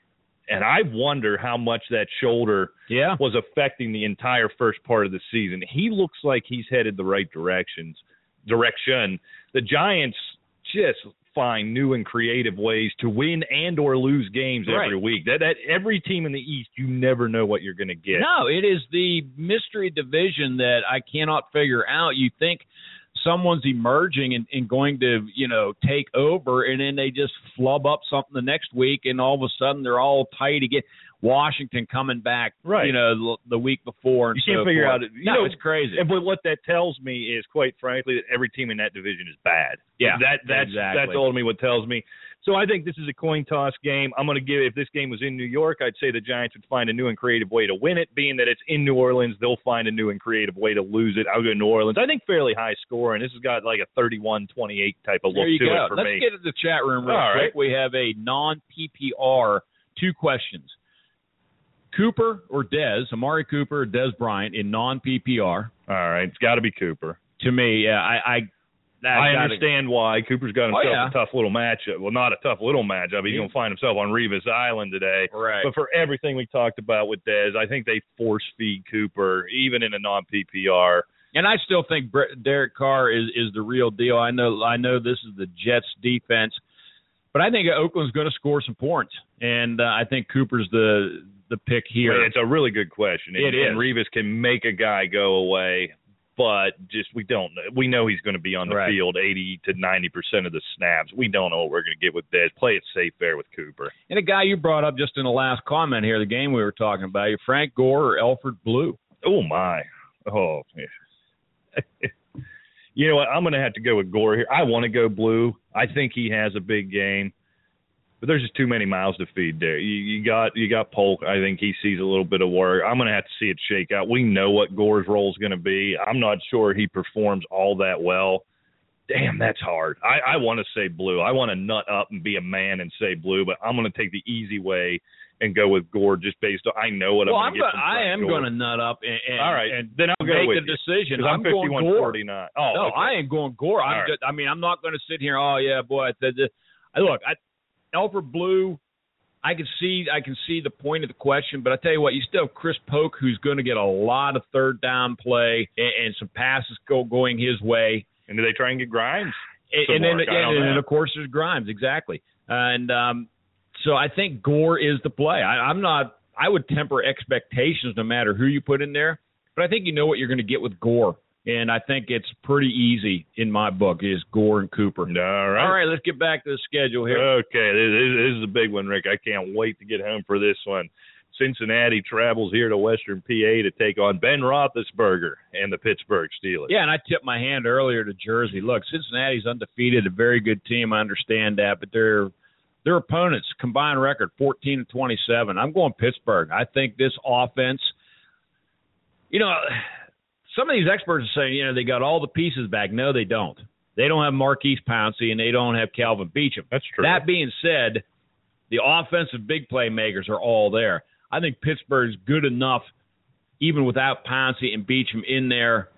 And I wonder how much that shoulder yeah. was affecting the entire first part of the season. He looks like he's headed the right directions direction. The Giants just find new and creative ways to win and or lose games right. every week. That that every team in the East, you never know what you're going to get. No, it is the mystery division that I cannot figure out. You think someone's emerging and, and going to you know take over, and then they just flub up something the next week, and all of a sudden they're all tight again. Washington coming back, Right. You know, the, the week before. And You can't so figure forth. out. You no, know, it's crazy. And but what that tells me is, quite frankly, that every team in that division is bad. Yeah, that that's exactly. that's ultimately what tells me. So I think this is a coin toss game. I'm going to give. If this game was in New York, I'd say the Giants would find a new and creative way to win it. Being that it's in New Orleans, they'll find a new and creative way to lose it. I'll go New Orleans. I think fairly high score, and this has got like a 31-28 type of look to go. it for Let's me. get to the chat room real All quick. right. We have a non PPR two questions. Cooper or Dez, Amari Cooper or Dez Bryant in non PPR. All right, it's got to be Cooper. To me, yeah, I I, I gotta- understand why Cooper's got Oh, himself yeah. a tough little matchup. Well, not a tough little matchup. He's Yeah. going to find himself on Revis Island today. Right. But for everything we talked about with Dez, I think they force feed Cooper, even in a non PPR. And I still think Derek Carr is is the real deal. I know I know this is the Jets defense, but I think Oakland's going to score some points, and uh, I think Cooper's the the pick here. It's a really good question. It and, is. And Revis can make a guy go away, but just we don't know. We know he's going to be on the Right. field 80 to 90 percent of the snaps. We don't know what we're going to get with Dez. Play it safe there with Cooper. And a guy you brought up just in the last comment here, the game we were talking about, Frank Gore or Alfred Blue. Oh my. Oh. you know what? I'm going to have to go with Gore here. I want to go blue. I think he has a big game, but there's just too many mouths to feed there. You, you got you got Polk. I think he sees a little bit of work. I'm going to have to see it shake out. We know what Gore's role is going to be. I'm not sure he performs all that well. Damn, that's hard. I, I want to say blue. I want to nut up and be a man and say blue, but I'm going to take the easy way and go with Gore just based on I know what well, I'm going to get. go- from I am going to nut up and, and All right, and then I'll go make with the decision. I'm, I'm going Gore. 51-49. Oh, no, okay. I ain't going Gore. I'm right. just, I mean, I'm not going to sit here. Oh yeah, boy. I said this. I look. I, Alfred Blue. I can see. I can see the point of the question, but I tell you what, you still have Chris Polk, who's going to get a lot of third down play and, and some passes go going his way. And do they try and get Grimes? And, and then, and, and of course there's Grimes, exactly. And um, so I think Gore is the play. I, I'm not. I would temper expectations no matter who you put in there, but I think you know what you're going to get with Gore, and I think it's pretty easy in my book. Is Gore and Cooper. All right. All right, let's get back to the schedule here. Okay, this, is a big one, Rick. I can't wait to get home for this one. Cincinnati travels here to Western PA to take on Ben Roethlisberger and the Pittsburgh Steelers. Yeah, and I tipped my hand earlier to Jersey. Look, Cincinnati's undefeated, a very good team. I understand that, but their their opponents combined record 14 to 27. I'm going Pittsburgh. I think this offense, you know, some of these experts are saying, you know, they got all the pieces back. No, they don't. They don't have Maurkice Pouncey and they don't have Kelvin Beachum. That's true. That being said, the offensive big playmakers are all there. I think Pittsburgh's good enough, even without Pouncey and Beachum in there.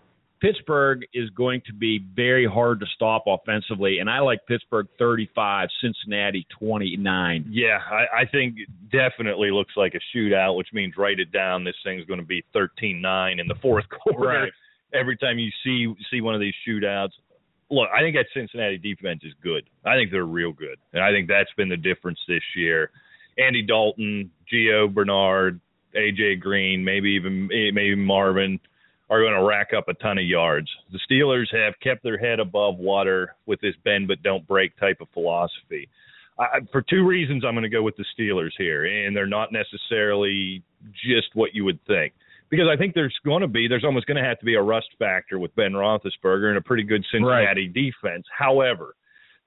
Pittsburgh is going to be very hard to stop offensively, and I like Pittsburgh 35, Cincinnati 29. Yeah, I, I think definitely looks like a shootout, which means write it down. This thing's going to be 13-9 in the fourth quarter. Right. Every time you see see one of these shootouts, look, I think that Cincinnati defense is good. I think they're real good, and I think that's been the difference this year. Andy Dalton, Gio Bernard, AJ Green, maybe even maybe Marvin are going to rack up a ton of yards. The Steelers have kept their head above water with this bend but don't break type of philosophy. I, for two reasons, I'm going to go with the Steelers here, and they're not necessarily just what you would think. Because I think there's going to be, there's almost going to have to be a rust factor with Ben Roethlisberger and a pretty good Cincinnati defense. However,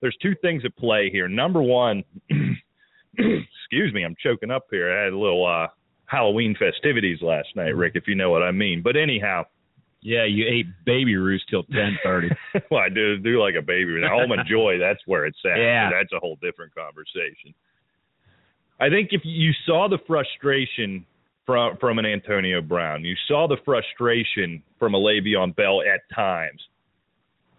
there's two things at play here. Number one, excuse me, I'm choking up here. I had a little uh, Halloween festivities last night, Rick, if you know what I mean. But anyhow, Yeah, you ate baby roost till 10:30. well, I do do like a baby. Now, Almond Joy, that's where it's at. Yeah. That's a whole different conversation. I think if you saw the frustration from from an Antonio Brown, you saw the frustration from a Le'Veon Bell at times.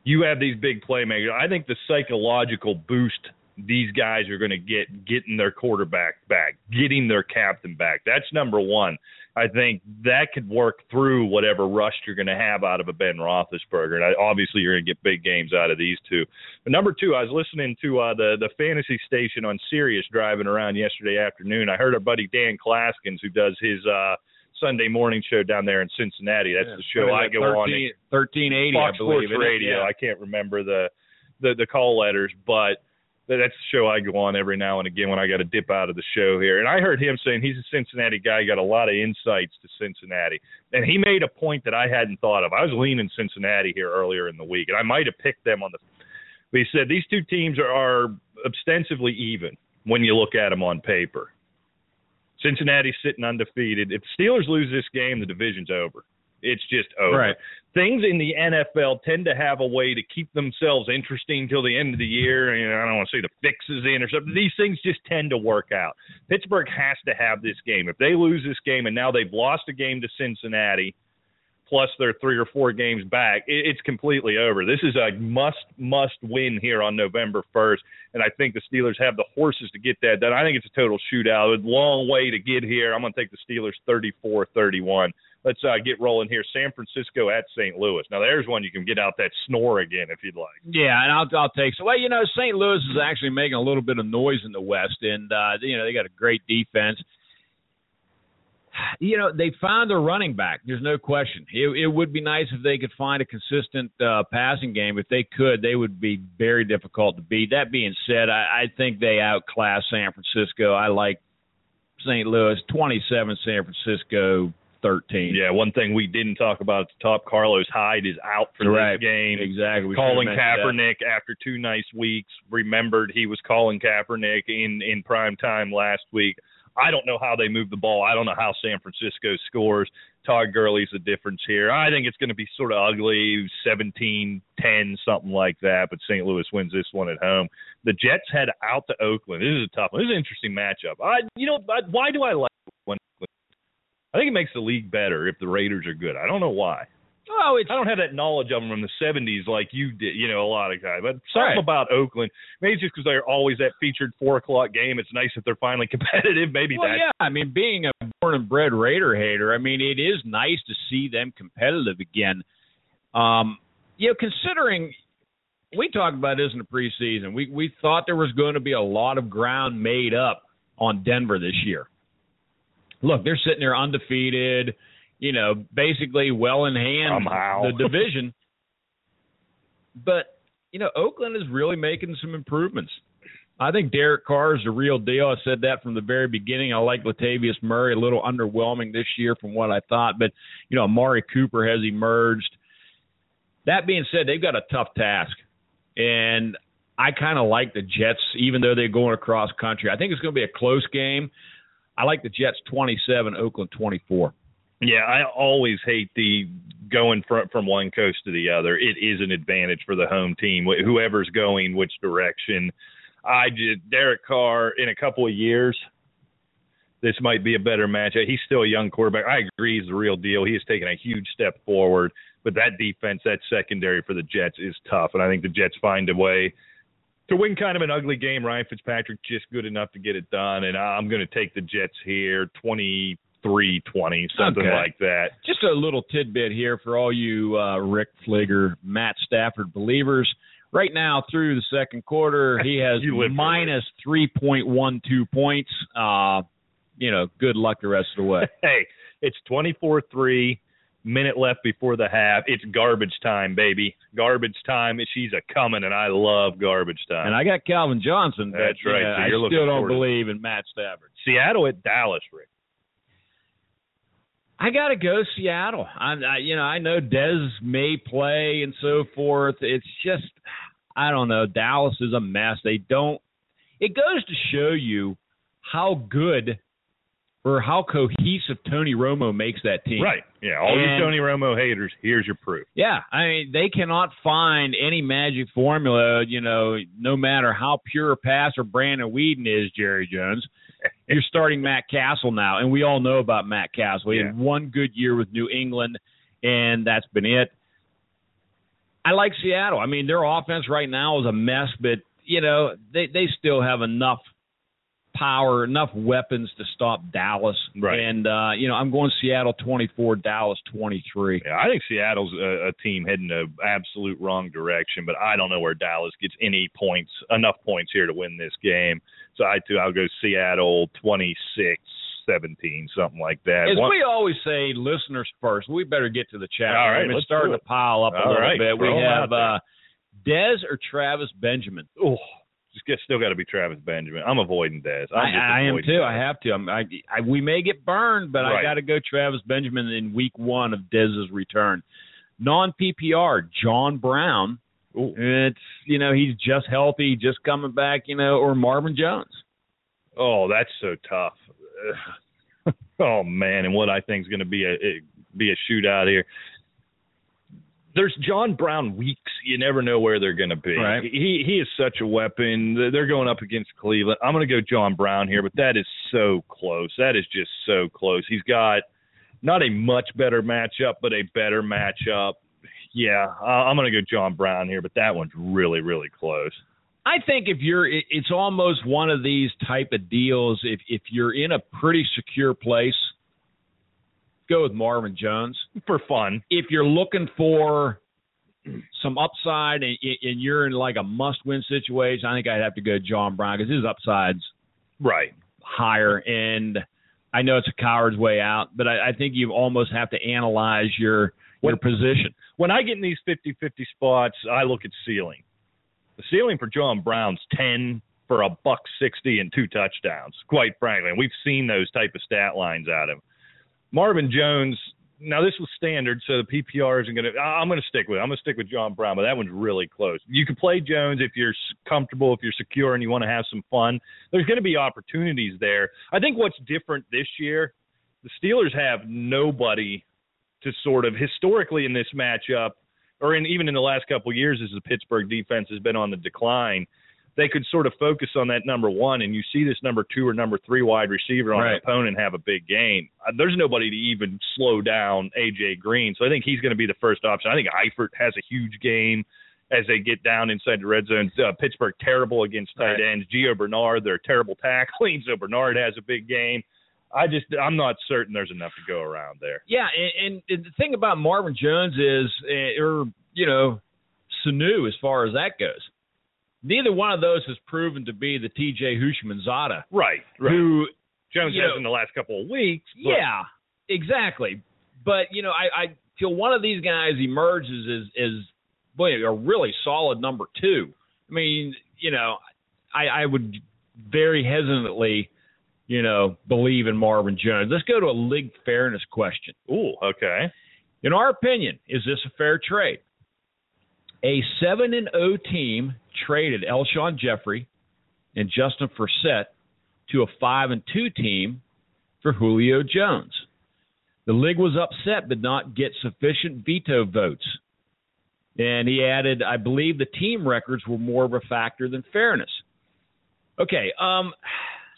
You have these big playmakers. I think the psychological boost these guys are going to get getting their quarterback back, getting their captain back. That's number one. I think that could work through whatever rush you're going to have out of a Ben Roethlisberger, and I, obviously you're going to get big games out of these two. But number two, I was listening to uh, the the fantasy station on Sirius driving around yesterday afternoon. I heard our buddy Dan Claskins, who does his uh, Sunday morning show down there in Cincinnati. That's Yeah, the show I go 13, on. 1380, Fox I believe. Sports? Radio. Yeah. I can't remember the, the the call letters, but that's the show I go on every now and again when I got to dip out of the show here. And I heard him saying he's a Cincinnati guy, got a lot of insights to Cincinnati, and he made a point that I hadn't thought of. I was leaning Cincinnati here earlier in the week, and I might have picked them on the. But he said these two teams are, are ostensibly even when you look at them on paper. Cincinnati's sitting undefeated. If Steelers lose this game, the division's over. It's just over. Right. Things in the NFL tend to have a way to keep themselves interesting till the end of the year. And I don't want to say the fixes in or something. These things just tend to work out. Pittsburgh has to have this game. If they lose this game and now they've lost a game to Cincinnati, plus they're three or four games back, it's completely over. This is a must must win here on November first, and I think the Steelers have the horses to get that done. I think it's a total shootout. A long way to get here. I'm going to take the Steelers 34-31. Let's uh, get rolling here. San Francisco at St. Louis. Now there's one you can get out that snore again if you'd like. Yeah, and I'll I'll take so well. You know, St. Louis is actually making a little bit of noise in the West, and uh, you know they got a great defense. You know, they found their running back. There's no question. It, it would be nice if they could find a consistent uh, passing game. If they could, they would be very difficult to beat. That being said, I, I think they outclass San Francisco. I like St. Louis 27, San Francisco 13. Yeah, one thing we didn't talk about at the top, Carlos Hyde is out for Right. this game. exactly. We Colin should've that. Kaepernick after two nice weeks remembered he was calling Kaepernick in in prime time last week. I don't know how they move the ball. I don't know how San Francisco scores. Todd Gurley's the difference here. I think it's going to be sort of ugly, 17-10, something like that. But St. Louis wins this one at home. The Jets head out to Oakland. This is a tough one. This is an interesting matchup. I, you know, I, why do I like one? I think it makes the league better if the Raiders are good. I don't know why. Oh, it's I don't have that knowledge of them from the '70s like you did. You know, a lot of guys, but something Right. about Oakland. Maybe it's just because they're always that featured four o'clock game. It's nice that they're finally competitive. Maybe Well, that's yeah. I mean, being a born and bred Raider hater, I mean, it is nice to see them competitive again. Um, you know, considering we talked about this in the preseason, we we thought there was going to be a lot of ground made up on Denver this year. Look, they're sitting there undefeated, you know, basically well in hand Somehow. the division. But you know, Oakland is really making some improvements. I think Derek Carr is the real deal. I said that from the very beginning. I like Latavius Murray, a little underwhelming this year from what I thought, but you know, Amari Cooper has emerged. That being said, they've got a tough task, and I kind of like the Jets, even though they're going across country. I think it's going to be a close game. I like the Jets 27, Oakland 24. Yeah, I always hate the going from from one coast to the other. It is an advantage for the home team, wh- whoever's going which direction. I just Derek Carr in a couple of years. This might be a better matchup. He's still a young quarterback. I agree, he's the real deal. He has taken a huge step forward, but that defense, that secondary for the Jets is tough, and I think the Jets find a way to win kind of an ugly game. Ryan Fitzpatrick just good enough to get it done, and I'm going to take the Jets here, twenty three twenty, something Okay. like that. Just a little tidbit here for all you uh, Rick Fleeger, Matt Stafford believers. Right now, through the second quarter, he has You live for minus 3.12 points. Uh, you know, good luck the rest of the way. hey, it's 24-3, minute left before the half. It's garbage time, baby. Garbage time. She's a coming, and I love garbage time. And I got Calvin Johnson. But, That's right, uh, so I still don't forward believe in Matt Stafford. Seattle at Dallas, Rick. I got to go Seattle. I, I, you know, I know Dez may play and so forth. It's just, I don't know. Dallas is a mess. They don't. It goes to show you how good or how cohesive Tony Romo makes that team. Right. Yeah. All And- you Tony Romo haters, here's your proof. Yeah, I mean they cannot find any magic formula. You know, no matter how pure a passer Brandon Weeden is, Jerry Jones, you're starting Matt Cassel now, and we all know about Matt Cassel. He had one good year with New England, and that's been it. I like Seattle. I mean, their offense right now is a mess, but you know they they still have enough power, enough weapons to stop Dallas. Right. And uh, you know, I'm going Seattle 24, Dallas 23. Yeah, I think Seattle's a, a team heading the absolute wrong direction, but I don't know where Dallas gets any points, enough points here to win this game. So I too, I'll go Seattle 26, 17, something like that. As One- we always say, listeners first. We better get to the chat. All right. It's starting do to pile up a All little right, bit. We have uh, Dez or Travis Benjamin. oh, just still got to be Travis Benjamin. I'm avoiding Dez. I'm I, I am too. Dez. I have to. I'm, I, I, we may get burned, but I got to go Travis Benjamin in week one of Dez's return. Non PPR, John Brown. Ooh. It's you know he's just healthy, just coming back. You know, or Marvin Jones. Oh, that's so tough. oh man, and what I think is going to be a it, be a shootout here. There's John Brown weeks. You never know where they're going to be. Right. He he is such a weapon. They're going up against Cleveland. I'm going to go John Brown here, but that is so close. That is just so close. He's got not a much better matchup, but a better matchup. Yeah, I'm going to go John Brown here, but that one's really really close. I think if you're, it's almost one of these type of deals. If if you're in a pretty secure place, go with Marvin Jones. For fun, If you're looking for some upside and, and you're in like a must-win situation, I think I'd have to go John Brown because his upside's right? higher. And I know it's a coward's way out, but I, I think you almost have to analyze your your What- position. when I get in these 50-50 spots, I look at ceiling. The ceiling for John Brown's 10 for a buck 60 and two touchdowns, quite frankly. And we've seen those type of stat lines out of him. Marvin Jones, now this was standard, so the PPR isn't going to, I'm going to stick with it. I'm going to stick with John Brown, but that one's really close. You can play Jones if you're comfortable, if you're secure, and you want to have some fun. There's going to be opportunities there. I think what's different this year, the Steelers have nobody to sort of historically in this matchup, or in even in the last couple of years, as the Pittsburgh defense has been on the decline, they could sort of focus on that number one, and you see this number two or number three wide receiver on Right. an opponent have a big game. Uh, there's nobody to even slow down AJ Green, so I think he's going to be the first option. I think Eifert has a huge game as they get down inside the red zone. Uh, Pittsburgh terrible against tight Right. ends. Gio Bernard, they're terrible tackling, so Bernard has a big game. I just I'm not certain there's enough to go around there. Yeah, and, and the thing about Marvin Jones is, uh, or you know, Sanu as far as that goes. Neither one of those has proven to be the T.J. Houshmandzadeh, Right, right. who, Jones has know- in the last couple of weeks. but- yeah, exactly. But you know, I, I till one of these guys emerges as is boy a really solid number two. I mean, you know, I, I would very hesitantly, you know, believe in Marvin Jones. Let's go to a league fairness question. Ooh, okay. In our opinion, is this a fair trade? A seven and O team traded Alshon Jeffery and Justin Forsett to a five and two team for Julio Jones. The league was upset but not get sufficient veto votes. And he added, I believe the team records were more of a factor than fairness. Okay, um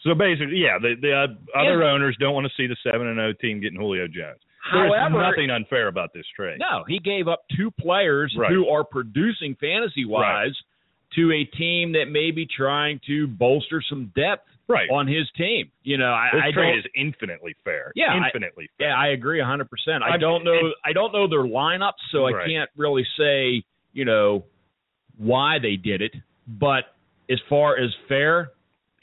So basically, yeah, the the uh, other owners don't want to see the seven and zero team getting Julio Jones. There's however nothing unfair about this trade. No, he gave up two players Right. who are producing fantasy wise to a team that may be trying to bolster some depth Right. on his team. You know, I, This I trade is infinitely fair. Yeah, I- infinitely fair. yeah, I agree hundred percent. I don't know and- I don't know their lineups, so I can't really say, you know, why they did it. But as far as fair,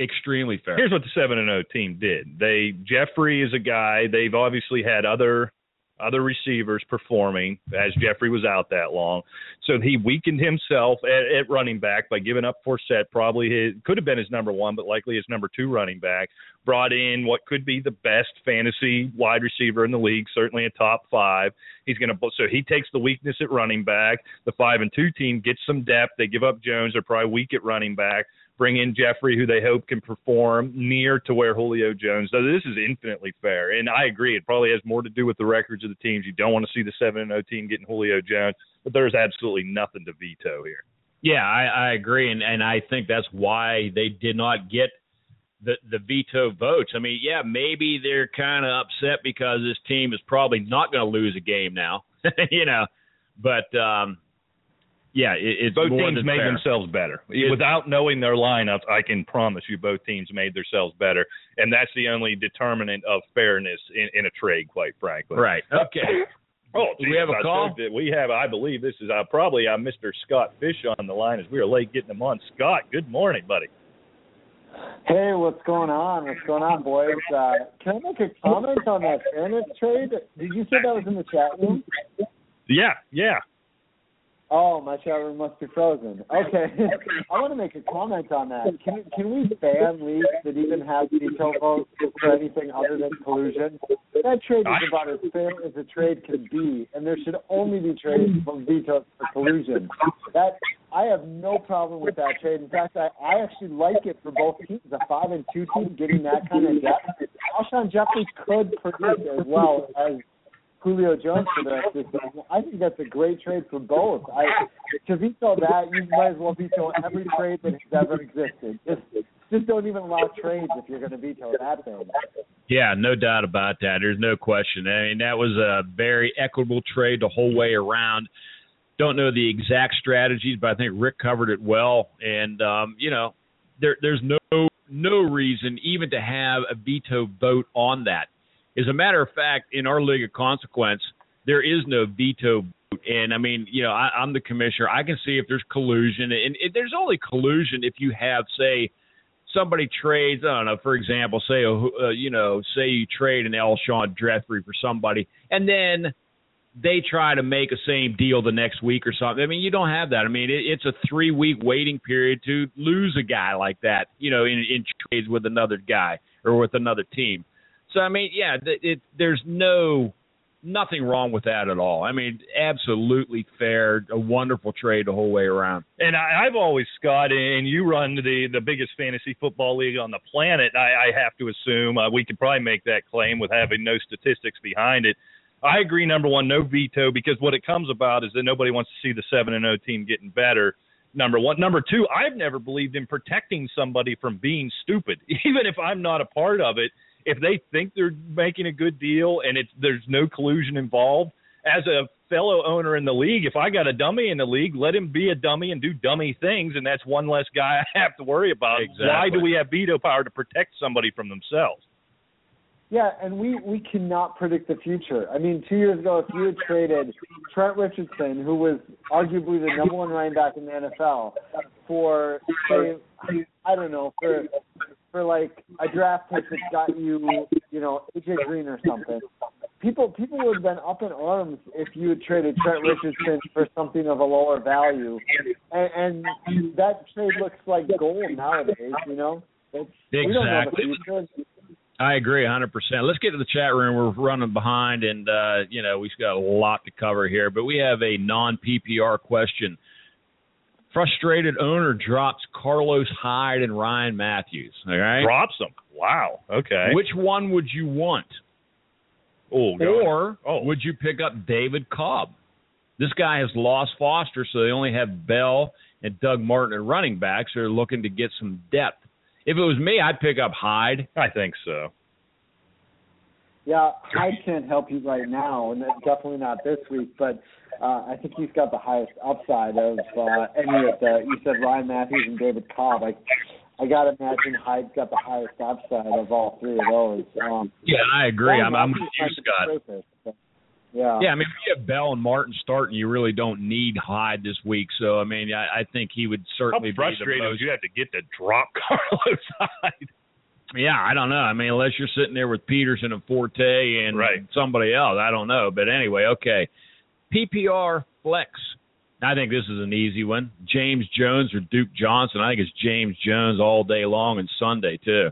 extremely fair. Here's what the seven and zero team did. They Jeffery is a guy. They've obviously had other other receivers performing as Jeffery was out that long. So he weakened himself at, at running back by giving up Forsett, probably his could have been his number one, but likely his number two running back. Brought in what could be the best fantasy wide receiver in the league, certainly a top five. He's going to so he takes the weakness at running back. The five and two team gets some depth. They give up Jones. They're probably weak at running back bring in Jeffery, who they hope can perform near to where Julio Jones does. This is infinitely fair, and I agree. It probably has more to do with the records of the teams. You don't want to see the seven and zero team getting Julio Jones, but there's absolutely nothing to veto here. Yeah, I, I agree, and and I think that's why they did not get the the veto votes. I mean, yeah, maybe they're kind of upset because this team is probably not going to lose a game now, you know. But um, yeah, it, it's Both more teams than made fair. themselves better. It- Without knowing their lineups, I can promise you both teams made themselves better, and that's the only determinant of fairness in, in a trade, quite frankly. Right. Okay. Oh, Do we have a I call? that We have, I believe this is uh, probably uh, Mr. Scott Fish on the line as we are late getting him on. Scott, good morning, buddy. Hey, what's going on? What's going on, boys? Uh, can I make a comment on that fairness trade? Did you say that was in the chat room? Yeah, yeah. Oh, my room must be frozen. Okay, I want to make a comment on that. Can can we ban leagues that even have veto votes for anything other than collusion? That trade is about as fair as a trade can be, and there should only be trades from vetoes for collusion. That I have no problem with that trade. In fact, I, I actually like it for both teams. A five and two team getting that kind of depth. Alshon Jeffery could produce as well as Julio Jones for the rest of the season. I think that's a great trade for both. I to veto that, you might as well veto every trade that has ever existed. Just just don't even allow trades if you're going to veto that thing. Yeah, no doubt about that. There's no question. I mean, that was a very equitable trade the whole way around. Don't know the exact strategies, but I think Rick covered it well. And um, you know, there there's no no reason even to have a veto vote on that. As a matter of fact, in our league of consequence, there is no veto. And I mean, you know, I, I'm the commissioner. I can see if there's collusion, and it, there's only collusion if you have, say, somebody trades. I don't know, for example, say, uh, you know, say you trade an Alshon Jeffery for somebody, and then they try to make a same deal the next week or something. I mean, you don't have that. I mean, it, it's a three week waiting period to lose a guy like that, you know, in, in trades with another guy or with another team. So I mean, yeah, it, it, there's no nothing wrong with that at all. I mean, absolutely fair, a wonderful trade the whole way around. And I, I've always, Scott, and you run the the biggest fantasy football league on the planet. I, I have to assume uh, we could probably make that claim with having no statistics behind it. I agree. Number one, no veto, because what it comes about is that nobody wants to see the seven and zero team getting better. Number one. Number two, I've never believed in protecting somebody from being stupid, even if I'm not a part of it if they think they're making a good deal and it's there's no collusion involved, as a fellow owner in the league, if I got a dummy in the league, let him be a dummy and do dummy things, and that's one less guy I have to worry about. Exactly. Why do we have veto power to protect somebody from themselves? Yeah, and we we cannot predict the future. I mean, two years ago, if you had traded Trent Richardson, who was arguably the number one running back in the NFL, for say, I don't know, for for like a draft pick that got you, you know, AJ Green or something. People people would have been up in arms if you had traded Trent Richardson for something of a lower value, and, and that trade looks like gold nowadays. You know, it's, exactly. we don't know the future. I agree 100%. Let's get to the chat room. We're running behind, and uh, you know we've got a lot to cover here. But we have a non PPR question Frustrated owner drops Carlos Hyde and Ryan Mathews. All right. Drops them. Wow. Okay. Which one would you want? Oh, God. Or oh. would you pick up David Cobb? This guy has lost Foster, so they only have Bell and Doug Martin at running backs. They're looking to get some depth. If it was me, I'd pick up Hyde. I think so. Yeah, Hyde can't help you right now, and definitely not this week. But uh, I think he's got the highest upside of uh, any of the. You said Ryan Mathews and David Cobb. I, I gotta imagine Hyde's got the highest upside of all three of those. Um, yeah, I agree. I'm, I'm with you, Scott. Surface, yeah. Yeah, I mean, if you have Bell and Martin starting, you really don't need Hyde this week. So, I mean, I, I think he would certainly How frustrating be the most. you have to get to drop Carlos Hyde. Yeah, I don't know. I mean, unless you're sitting there with Peterson and Forte and right. somebody else, I don't know. But anyway, okay. PPR flex. I think this is an easy one. James Jones or Duke Johnson. I think it's James Jones all day long and Sunday too.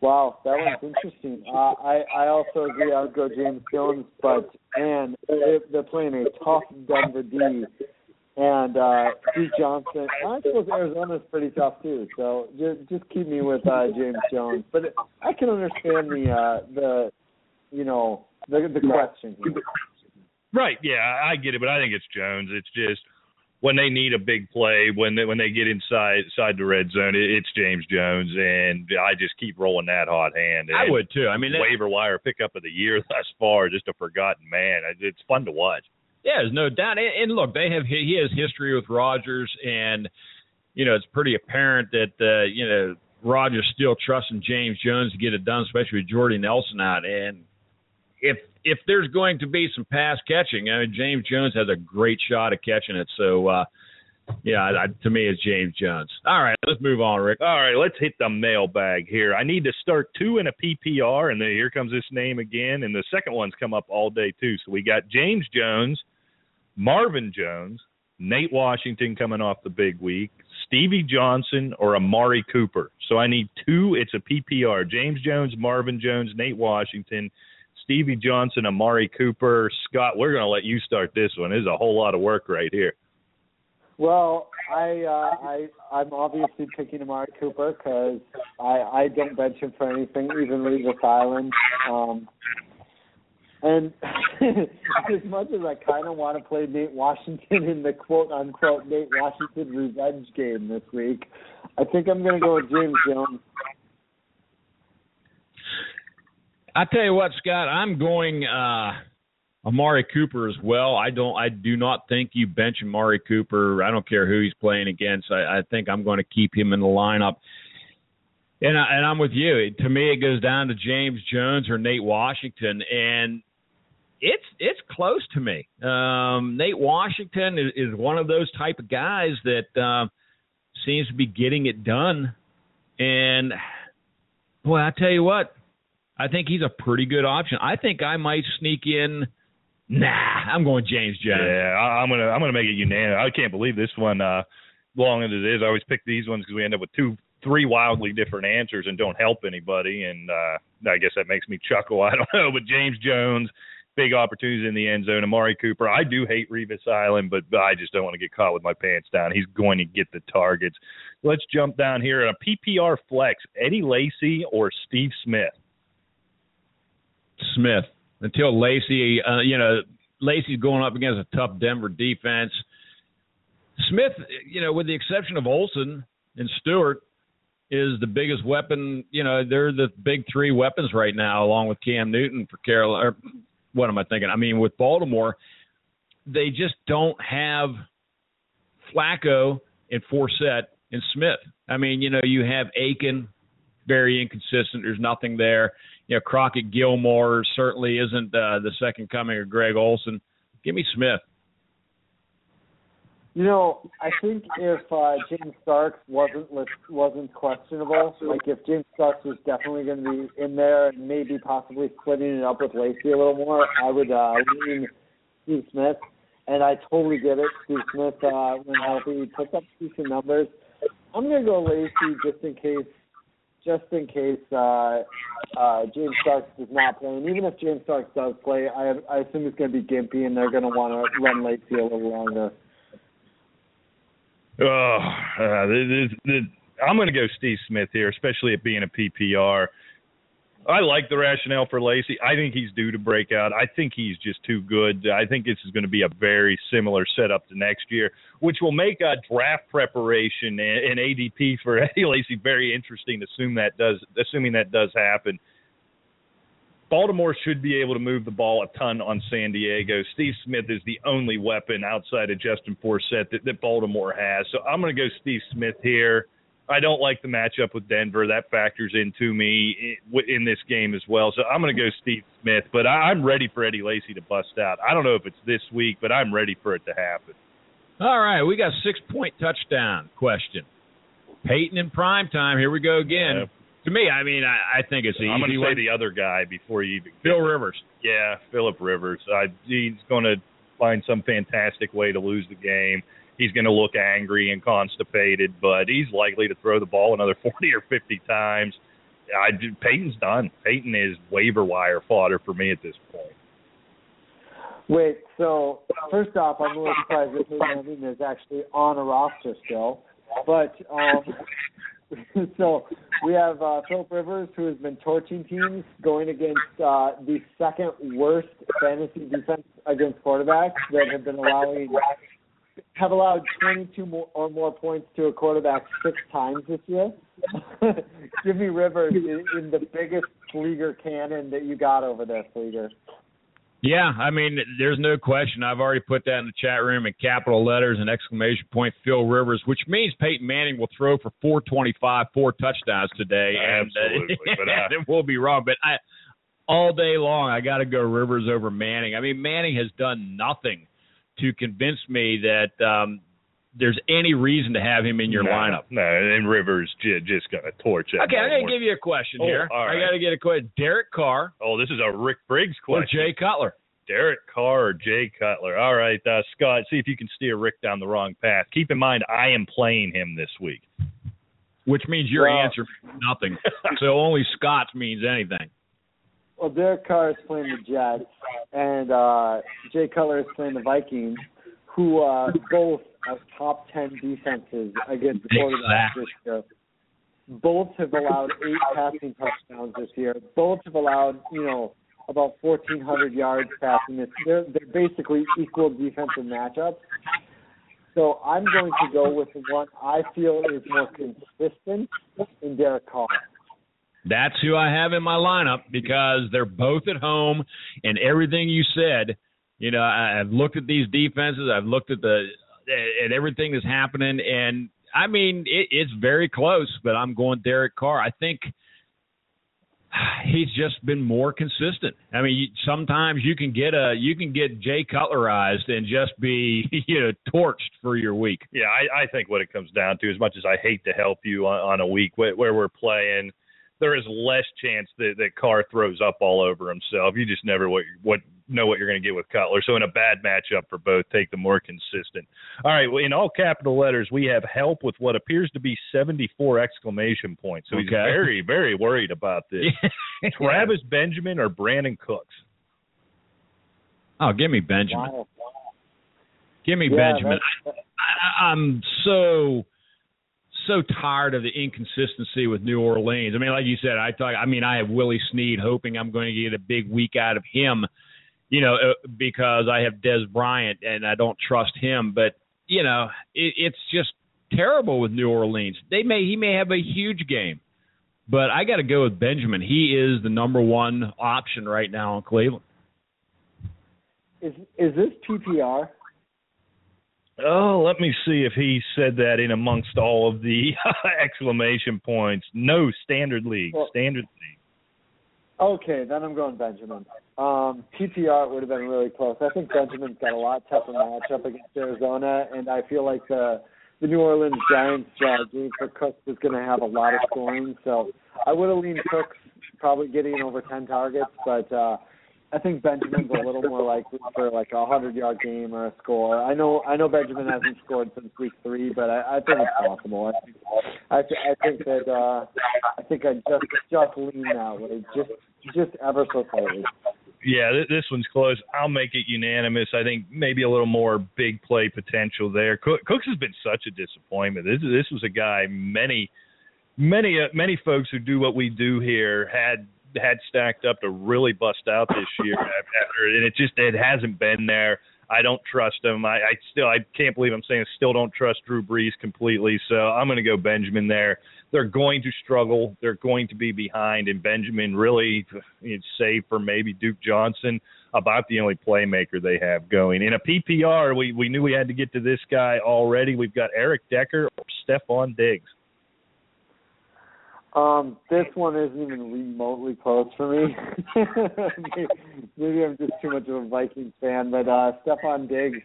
Wow, that one's interesting. Uh, I I also agree. I would go James Jones, but man, they're playing a tough Denver D, and uh, Duke Johnson. I suppose Arizona's pretty tough too. So just just keep me with uh, James Jones. But I can understand the uh, the you know the the question here. Right. Yeah, I get it, but I think it's Jones. It's just when they need a big play, when they when they get inside inside the red zone, it, it's James Jones, and I just keep rolling that hot hand. And I would too. I mean, waiver wire pickup of the year thus far, just a forgotten man. It's fun to watch. Yeah, there's no doubt. And, and look, they have he has history with Rodgers, and you know it's pretty apparent that uh, you know Rodgers still trusting James Jones to get it done, especially with Jordy Nelson out. And if if there's going to be some pass catching, I mean, James Jones has a great shot at catching it. So, uh, Yeah, I, to me, it's James Jones. All right, let's move on, Rick. All right, let's hit the mailbag here. I need to start two in a PPR, and then here comes this name again, and the second one's come up all day too. So we got James Jones, Marvin Jones, Nate Washington coming off the big week, Stevie Johnson, or Amari Cooper. So I need two. It's a PPR. James Jones, Marvin Jones, Nate Washington, Stevie Johnson, Amari Cooper. Scott, we're going to let you start this one. This is a whole lot of work right here. Well, I uh, I I'm obviously picking Amari Cooper because I I don't bench him for anything, even Revis Island. Um, and as much as I kind of want to play Nate Washington in the quote unquote Nate Washington revenge game this week, I think I'm going to go with James Jones. I tell you what, Scott, I'm going uh Amari Cooper as well. I don't I do not think you bench Amari Cooper. I don't care who he's playing against. I, I think I'm going to keep him in the lineup. And I, and I'm with you. It, To me, it goes down to James Jones or Nate Washington, and it's it's close to me. Um, Nate Washington is, is one of those type of guys that uh, seems to be getting it done. And boy, I tell you what, I think he's a pretty good option. I think I might sneak in. Nah, I'm going James Jones. Yeah, I, I'm gonna I'm gonna make it unanimous. I can't believe this one. Uh, long as it is, I always pick these ones because we end up with two, three wildly different answers and don't help anybody. And uh, I guess that makes me chuckle. I don't know, but James Jones, big opportunities in the end zone. Amari Cooper, I do hate Revis Island, but I just don't want to get caught with my pants down. He's going to get the targets. Let's jump down here. A PPR flex: Eddie Lacy or Steve Smith. Smith until Lacy. Uh, you know, Lacy's going up against a tough Denver defense. Smith, you know, with the exception of Olsen and Stewart, is the biggest weapon. You know, they're the big three weapons right now, along with Cam Newton for Carolina. Or what am I thinking? I mean, with Baltimore, they just don't have Flacco and Forsett and Smith. I mean, you know, you have Aiken, very inconsistent. There's nothing there you know, Crockett Gilmore certainly isn't uh, the second coming of Greg Olsen. Give me Smith. You know, I think if uh, James Starks wasn't wasn't questionable, like if James Starks was definitely going to be in there and maybe possibly splitting it up with Lacy a little more, I would uh, lean Steve Smith. And I totally get it. Steve Smith, uh, when healthy, he puts up decent numbers. I'm going to go Lacy just in case just in case uh, uh, James Starks does not play. And even if James Starks does play, I, I assume it's going to be gimpy, and they're going to want to run late Lacy a little longer. Oh, uh, this, this, I'm going to go Steve Smith here, especially it being a PPR. I like the rationale for Lacy. I think he's due to break out. I think he's just too good. I think this is going to be a very similar setup to next year, which will make a draft preparation and, ADP for Eddie Lacy very interesting. Assume that does, assuming that does happen. Baltimore should be able to move the ball a ton on San Diego. Steve Smith is the only weapon outside of Justin Forsett that, that Baltimore has. So I'm going to go Steve Smith here. I don't like the matchup with Denver. That factors into me in this game as well. So I'm going to go Steve Smith, but I'm ready for Eddie Lacy to bust out. I don't know if it's this week, but I'm ready for it to happen. All right, we got six point touchdown question. Peyton in prime time. Here we go again. To me, I mean, I, I think it's easy. I'm going to say the other guy before you even. Phil Rivers. Yeah, Philip Rivers. Uh, he's going to find some fantastic way to lose the game he's going to look angry and constipated, but he's likely to throw the ball another 40 or 50 times. I Peyton's done. Peyton is waiver wire fodder for me at this point. Wait, so first off, I'm a little surprised that Peyton is actually on a roster still. But um, so we have uh, Philip Rivers, who has been torching teams, going against uh, the second worst fantasy defense against quarterbacks that have been allowing have allowed 22 more or more points to a quarterback six times this year. Jimmy Rivers in, in the biggest Fleeger cannon that you got over there, Fleeger. Yeah, I mean, there's no question. I've already put that in the chat room in capital letters and exclamation point Phil Rivers, which means Peyton Manning will throw for 425, four touchdowns today. Absolutely. And, uh, but, uh, it will be wrong. But I, all day long, I got to go Rivers over Manning. I mean, Manning has done nothing to convince me that um, there's any reason to have him in your no, lineup. No, and Rivers j- just going to torch that. Okay, I'm going to give you a question Oh, here. right. I got to get a question. Derek Carr Oh, this is a Rick Briggs question. or. Jay Cutler? Derek Carr or Jay Cutler. All right, uh, Scott, see if you can steer Rick down the wrong path. Keep in mind, I am playing him this week. Which means your Well- answer means nothing. so only Scott's means anything. Well, Derek Carr is playing the Jets, and uh, Jay Cutler is playing the Vikings, who uh, both are top ten defenses against quarterbacks Exactly. this year. Both have allowed eight passing touchdowns this year. Both have allowed, you know, about 1,400 yards passing. This they're they're basically equal defensive matchups. So I'm going to go with the one I feel is more consistent in Derek Carr. That's who I have in my lineup because they're both at home, and everything you said. You know, I've looked at these defenses. I've looked at the at everything that's happening, and I mean it, it's very close. But I'm going Derek Carr. I think he's just been more consistent. I mean, sometimes you can get a you can get Jay Cutlerized and just be you know torched for your week. Yeah, I, I think what it comes down to, as much as I hate to help you on, on a week where, where we're playing, there is less chance that, that Carr throws up all over himself. You just never what what know what you're going to get with Cutler. So in a bad matchup for both, take the more consistent. All right, well, in all capital letters, we have help with what appears to be 74 exclamation points. So he's very very worried about this. Travis Benjamin or Brandin Cooks? Oh, give me Benjamin. Wow. Give me Yeah, Benjamin. that's- I, I'm so so tired of the inconsistency with New Orleans. I mean, like you said, I thought. I mean, I have Willie Snead, hoping I'm going to get a big week out of him. You know, uh, because I have Dez Bryant and I don't trust him. But you know, it, it's just terrible with New Orleans. They may he may have a huge game, but I got to go with Benjamin. He is the number one option right now in Cleveland. Is is this PPR? Oh, let me see if he said that in amongst all of the exclamation points. No, standard league. Well- standard league. Okay, then I'm going Benjamin. Um, PPR would have been really close. I think Benjamin's got a lot tougher matchup against Arizona, and I feel like the the New Orleans Giants uh, game for Cooks is going to have a lot of scoring. So I would have leaned Cooks probably getting over 10 targets, but uh, I think Benjamin's a little more likely for like a 100 yard game or a score. I know I know Benjamin hasn't scored since week three, but I, I think it's possible. I think I, th- I think that uh, I think I just just lean that way, just just ever so slightly. Yeah, th- this one's close. I'll make it unanimous. I think maybe a little more big play potential there. Cook, Cooks has been such a disappointment. This this was a guy many many uh, many folks who do what we do here had had stacked up to really bust out this year after, and it just it hasn't been there. I don't trust him. I, I still I can't believe I'm saying I still don't trust Drew Brees completely. So I'm going to go Benjamin there. They're going to struggle. They're going to be behind, and Benjamin really, save for maybe Duke Johnson, about the only playmaker they have going. In a PPR, we we knew we had to get to this guy already. We've got Eric Decker or Stefon Diggs. Um, this one isn't even remotely close for me. maybe, maybe I'm just too much of a Vikings fan, but uh Stefon Diggs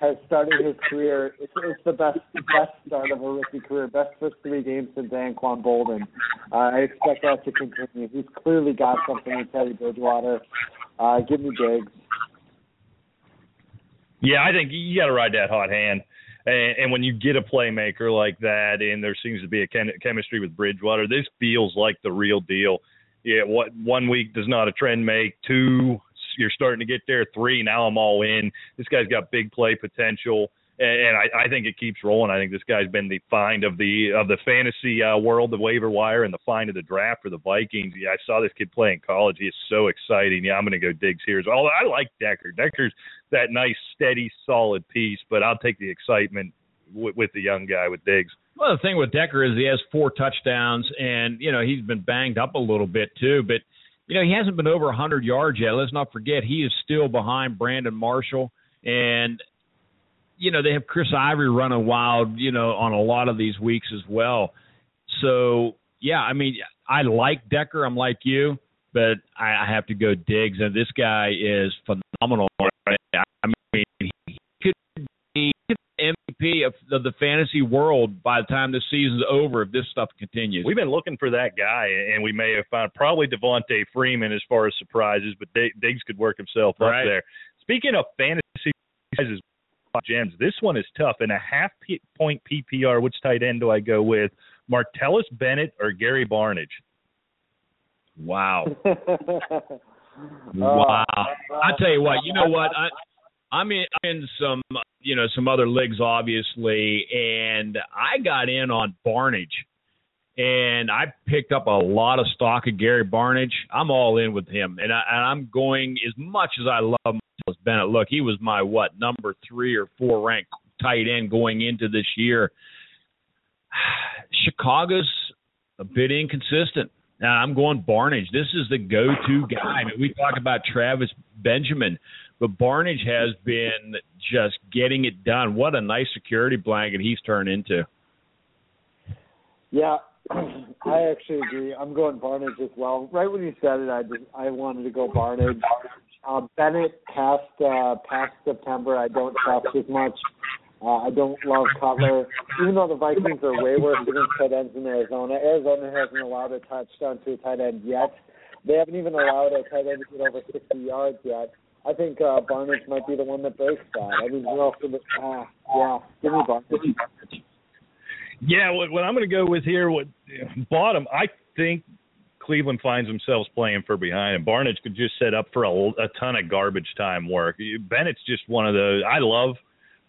has started his career. It's, it's the best best start of a rookie career, best first three games since Anquan Boldin. Uh, I expect that to continue. He's clearly got something with Teddy Bridgewater. Uh, give me Diggs. Yeah, I think you got to ride that hot hand. And, and when you get a playmaker like that, and there seems to be a chem- chemistry with Bridgewater, this feels like the real deal. Yeah, what one week does not a trend make. Two, you're starting to get there. Three, now I'm all in. This guy's got big play potential, and, I, I think it keeps rolling. I think this guy's been the find of the of the fantasy uh, world, the waiver wire, and the find of the draft for the Vikings. Yeah, I saw this kid play in college. He is so exciting. Yeah, I'm going to go Diggs here well. I like Decker. Decker's that nice, steady, solid piece, but I'll take the excitement with, with the young guy with Diggs. Well, the thing with Decker is he has four touchdowns, and you know he's been banged up a little bit too. But you know he hasn't been over 100 yards yet. Let's not forget he is still behind Brandon Marshall, and you know they have Chris Ivory running wild, you know, on a lot of these weeks as well. So yeah, I mean I like Decker. I'm like you, but I, I have to go Diggs, and this guy is phenomenal. I mean he could be MVP of, of the fantasy world by the time the season's over if this stuff continues. We've been looking for that guy, and we may have found probably Devonta Freeman as far as surprises, but Diggs could work himself right. up there. Speaking of fantasy gems, this one is tough. In a half point PPR, which tight end do I go with? Martellus Bennett or Gary Barnidge? Wow. wow. Uh, I tell you what, you know what? I I'm in, I'm in some uh, you know some other leagues obviously, and I got in on Barnidge, and I picked up a lot of stock of Gary Barnidge. I'm all in with him, and, I, I'm going as much as I love Martellus Bennett. Look, he was my what number three or four ranked tight end going into this year. Chicago's a bit inconsistent. Now I'm going Barnidge. This is the go-to guy. I mean, we talk about Travis Benjamin, but Barnidge has been just getting it done. What a nice security blanket he's turned into. Yeah, I actually agree. I'm going Barnidge as well. Right when you said it, I just I wanted to go Barnidge. Uh, Bennett past uh, past September, I don't trust as much. Uh, I don't love Cutler, even though the Vikings are way worse against tight ends in Arizona. Arizona hasn't allowed a touchdown to a tight end yet. They haven't even allowed a tight end to get over 60 yards yet. I think uh, Barnidge might be the one that breaks that. I mean, else would? Uh, yeah, give me Barnidge. Yeah, what, what I'm going to go with here, what bottom, I think Cleveland finds themselves playing for behind, and Barnidge could just set up for a, a ton of garbage time work. Bennett's just one of those. I love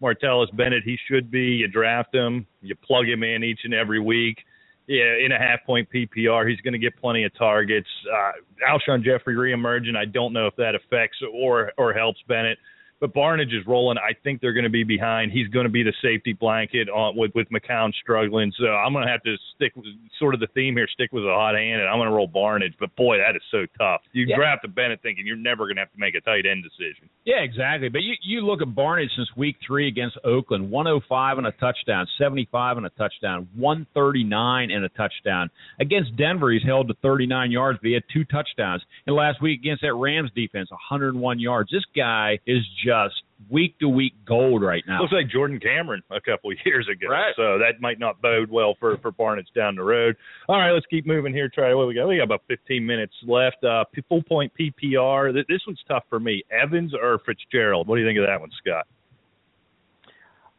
Martellus Bennett. He should be. You draft him, you plug him in each and every week. Yeah, in a half point PPR, he's going to get plenty of targets. Uh, Alshon Jeffery reemerging. I don't know if that affects or or helps Bennett. But Barnidge is rolling. I think they're going to be behind. He's going to be the safety blanket on, with with McCown struggling. So I'm going to have to stick with sort of the theme here. Stick with a hot hand, and I'm going to roll Barnidge. But boy, that is so tough. You yeah. draft a Bennett thinking you're never going to have to make a tight end decision. Yeah, exactly. But you you look at Barnidge since week three against Oakland, 105 and a touchdown, 75 and a touchdown, 139 and a touchdown. Against Denver, he's held to 39 yards, but he had two touchdowns. And last week against that Rams defense, 101 yards. This guy is just just week to week gold right now. Looks like Jordan Cameron a couple of years ago. Right. So that might not bode well for for Barnidge down the road. All right, let's keep moving here. Try what we got. We got about 15 minutes left. Uh, full point PPR. This one's tough for me. Evans or Fitzgerald? What do you think of that one, Scott?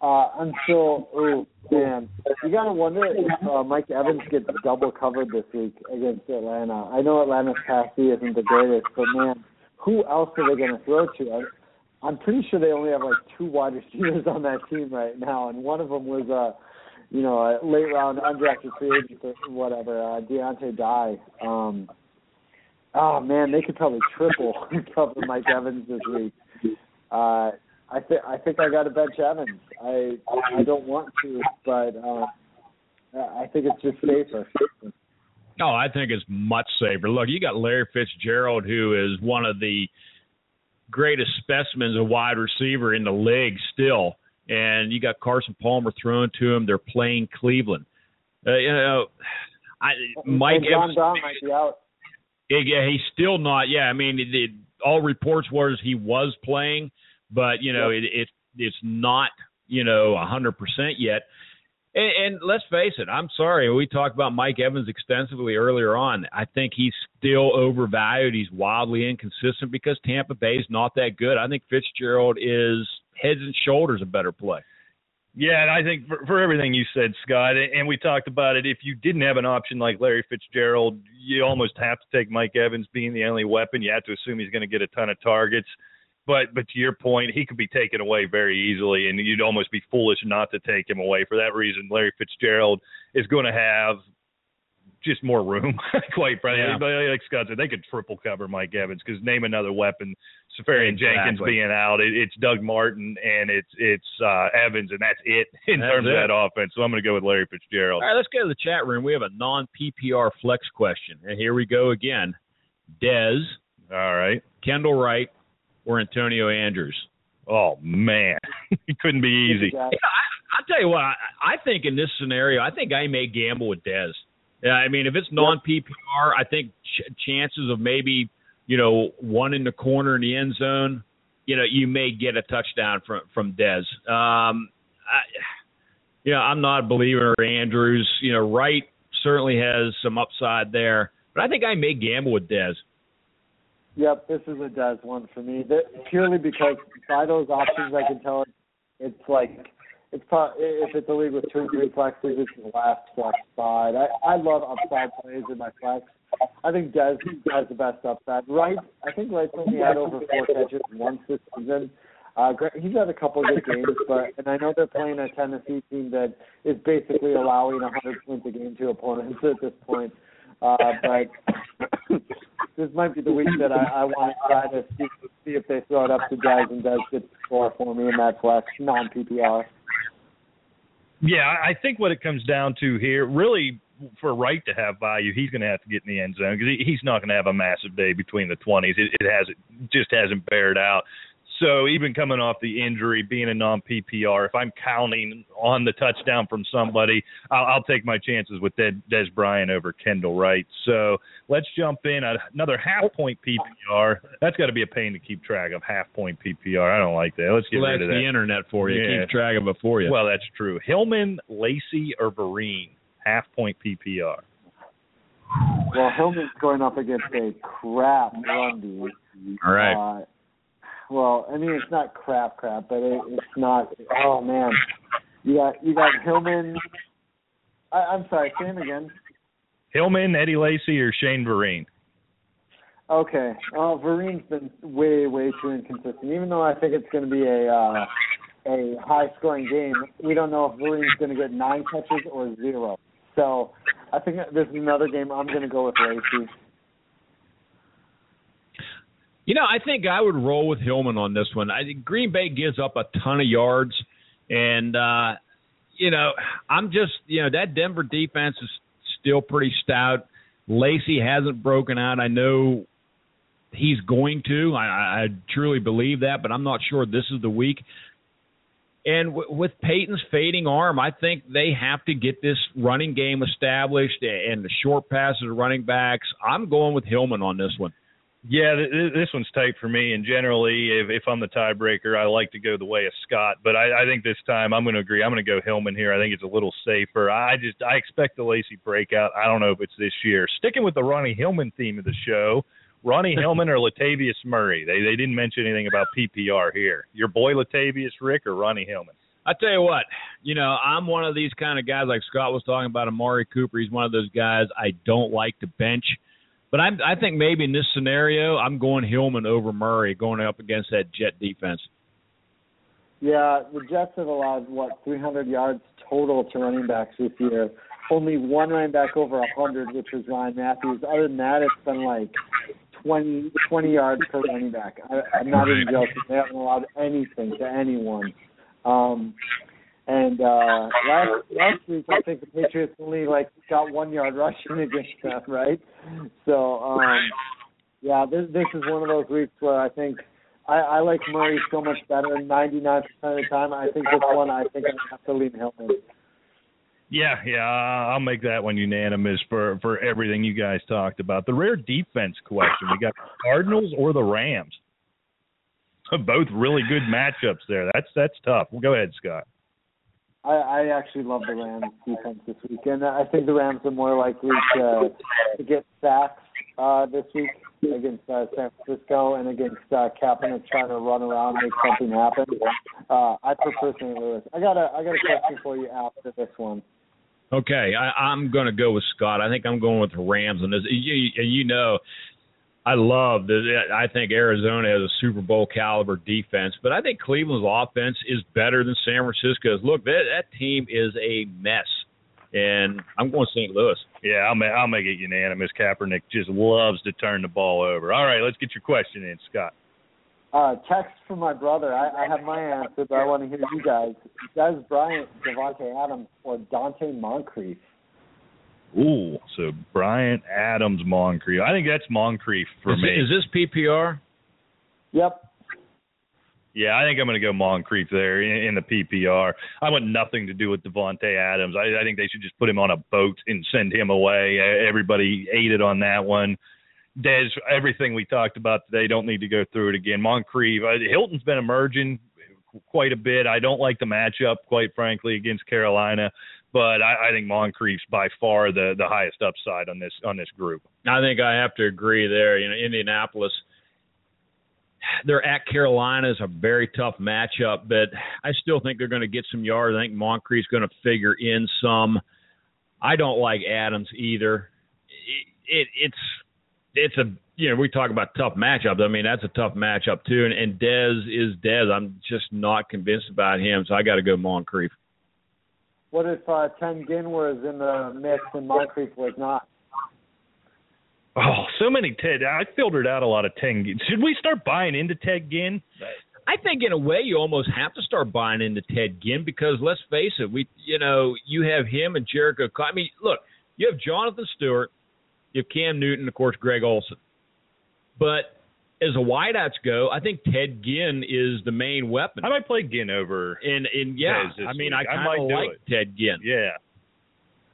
Uh, I'm still, oh man, you gotta wonder if uh, Mike Evans gets double covered this week against Atlanta. I know Atlanta's pass isn't the greatest, but man, who else are they going to throw to? I'm pretty sure they only have like two wide receivers on that team right now, and one of them was uh, you know, a late round undrafted free agent or whatever, uh, Donteea Dye. Um, oh man, they could probably triple cover Mike Evans this week. Uh, I think I think I got to bench Evans. I I don't want to, but uh, I think it's just safer. No, I think it's much safer. Look, you got Larry Fitzgerald, who is one of the greatest specimens of wide receiver in the league still. And you got Carson Palmer thrown to him. They're playing Cleveland. Uh, you know, I Mike and John Evans, might be out. Yeah, he's still not. Yeah, I mean, it, it, all reports was he was playing, but you know, it, it it's not you know a hundred percent yet. And, and let's face it, I'm sorry. We talked about Mike Evans extensively earlier on. I think he's still overvalued. He's wildly inconsistent because Tampa Bay is not that good. I think Fitzgerald is heads and shoulders a better play. Yeah, and I think for, for everything you said, Scott, and we talked about it, if you didn't have an option like Larry Fitzgerald, you almost have to take Mike Evans being the only weapon. You have to assume he's going to get a ton of targets. But but to your point, he could be taken away very easily, and you'd almost be foolish not to take him away. For that reason, Larry Fitzgerald is going to have just more room, quite frankly. Yeah. Like Scott said, they could triple cover Mike Evans because name another weapon. Seferian exactly. Jenkins being out, it, it's Doug Martin and it's it's uh, Evans, and that's it in that's terms it. of that offense. So I'm going to go with Larry Fitzgerald. All right, let's go to the chat room. We have a non PPR flex question, and here we go again. Dez. All right. Kendall Wright, or Antonio Andrews? Oh man, it couldn't be easy. Yeah, I, will tell you what. I, I think in this scenario, I think I may gamble with Dez. Yeah, I mean, if it's non PPR, I think ch- chances of maybe you know one in the corner in the end zone, you know, you may get a touchdown from from Dez. Um, I, you know, I'm not a believer in Andrews. You know, Wright certainly has some upside there, but I think I may gamble with Dez. Yep, this is a Dez one for me. That, purely because by those options, I can tell it's like it's pro- if it's a league with two and three flexes, it's the last flex spot. I I love upside plays in my flex. I think Dez has the best upside. Wright, I think Wright's only had over four catches once this season. Uh, he's had a couple of good games, but and I know they're playing a Tennessee team that is basically allowing 100 points a game to opponents at this point. Uh, but this might be the week that I, I want to try to see, see if they throw it up to Dez and gets the score for me in that flex non PPR. Yeah, I think what it comes down to here, really, for Wright to have value, he's going to have to get in the end zone because he, he's not going to have a massive day between the 20s. It, it hasn't, just hasn't bared out. So even coming off the injury, being a non PPR, if I'm counting on the touchdown from somebody, I'll, I'll take my chances with Des, Dez Bryant over Kendall Wright. So let's jump in another half point PPR. That's got to be a pain to keep track of half point PPR. I don't like that. Let's get well, rid of that. the internet for you. Yeah. Keep track of it for you. Well, that's true. Hillman, Lacy, or Vereen, half point PPR. Well, Hillman's going up against a crap run D. All right. Uh, well, I mean it's not crap crap, but it, it's not. Oh man, you got you got Hillman. I, I'm sorry, say him again. Hillman, Eddie Lacy, or Shane Vereen. Okay. Oh, Vereen's been way way too inconsistent. Even though I think it's going to be a uh, a high scoring game, we don't know if Vereen's going to get nine catches or zero. So I think this is another game I'm going to go with Lacy. You know, I think I would roll with Hillman on this one. I think Green Bay gives up a ton of yards, and uh, you know, I'm just you know that Denver defense is still pretty stout. Lacy hasn't broken out. I know he's going to. I, I truly believe that, but I'm not sure this is the week. And w- with Peyton's fading arm, I think they have to get this running game established and the short passes to running backs. I'm going with Hillman on this one. Yeah, th- this one's tight for me. And generally, if, if I'm the tiebreaker, I like to go the way of Scott. But I, I think this time I'm going to agree. I'm going to go Hillman here. I think it's a little safer. I just I expect the Lacy breakout. I don't know if it's this year. Sticking with the Ronnie Hillman theme of the show, Ronnie Hillman or Latavius Murray. They they didn't mention anything about PPR here. Your boy Latavius Rick or Ronnie Hillman. I tell you what, you know, I'm one of these kind of guys like Scott was talking about. Amari Cooper. He's one of those guys I don't like to bench. But I'm, I think maybe in this scenario, I'm going Hillman over Murray going up against that Jet defense. Yeah, the Jets have allowed what 300 yards total to running backs this year. Only one running back over 100, which was Ryan Mathews. Other than that, it's been like 20 20 yards per running back. I, I'm not even joking. They haven't allowed anything to anyone. Um, and uh last last week I think the Patriots only like got one yard rushing against them, right? So um yeah, this this is one of those weeks where I think I, I like Murray so much better ninety nine percent of the time. I think this one I think I have to lean Hillman. Yeah, yeah, I'll make that one unanimous for for everything you guys talked about. The rare defense question: we got Cardinals or the Rams. Both really good matchups there. That's that's tough. Well, go ahead, Scott. I, I actually love the Rams defense this week, and I think the Rams are more likely to to get sacks uh, this week against uh, San Francisco and against uh, Kaepernick trying to run around and make something happen. Uh, I prefer St. Louis. I got a I got a question for you after this one. Okay, I, I'm going to go with Scott. I think I'm going with the Rams on this. You, you know, I love that. I think Arizona has a Super Bowl caliber defense, but I think Cleveland's offense is better than San Francisco's. Look, that that team is a mess, and I'm going St. Louis. Yeah, I'll make I'll make it unanimous. Kaepernick just loves to turn the ball over. All right, let's get your question in, Scott. Uh, text from my brother. I, I have my answer, but I want to hear you guys. Dez Bryant, Davante Adams, or Donte Moncrief? Ooh, so Bryant Adams Moncrief. I think that's Moncrief for is me. Is this PPR? Yep. Yeah, I think I'm going to go Moncrief there in, in the PPR. I want nothing to do with Davante Adams. I, I think they should just put him on a boat and send him away. Everybody ate it on that one. Dez, everything we talked about today, don't need to go through it again. Moncrief, uh, Hilton's been emerging quite a bit. I don't like the matchup, quite frankly, against Carolina, but I, I think Moncrief's by far the the highest upside on this on this group. I think I have to agree there. You know, Indianapolis they're at Carolina is a very tough matchup, but I still think they're going to get some yards. I think Moncrief's going to figure in some. I don't like Adams either. It, it, it's it's a you know we talk about tough matchups. I mean that's a tough matchup too. And, and Dez is Dez. I'm just not convinced about him, so I got to go Moncrief. What if uh, Ted Ginn was in the mix and Moncrief was not? Oh, so many Ted. I filtered out a lot of Ted Ginn. Should we start buying into Ted Ginn? I think in a way you almost have to start buying into Ted Ginn because let's face it, we you know you have him and Jerricho. I mean, look, you have Jonathan Stewart, you have Cam Newton, of course, Greg Olsen, But as a wideouts go, I think Ted Ginn is the main weapon. I might play Ginn over. And and yeah, I mean, week. I kind of like it. Ted Ginn. Yeah.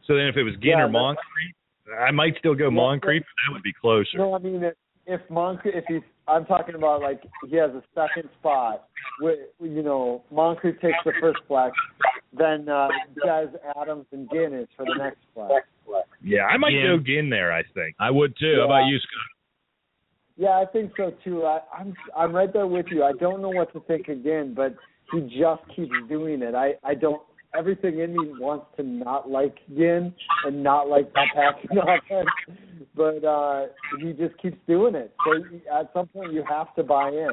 So then, if it was Ginn Yeah, or but- Moncrief, I might still go Yeah, Moncrief. but That would be closer. No, I mean if, if Moncrief, if he's, I'm talking about like he has a second spot. With, you know, Moncrief takes the first flex, then uh, Dez Adams and Ginn is for the next flex. Yeah, I might Ginn. go Ginn there. I think. I would too. How about you, Scott? Yeah, I think so too. I, I'm I'm right there with you. I don't know what to think again, but he just keeps doing it. I I don't. Everything in me wants to not like Ginn and not like that passing offense, but uh he just keeps doing it. So at some point you have to buy in.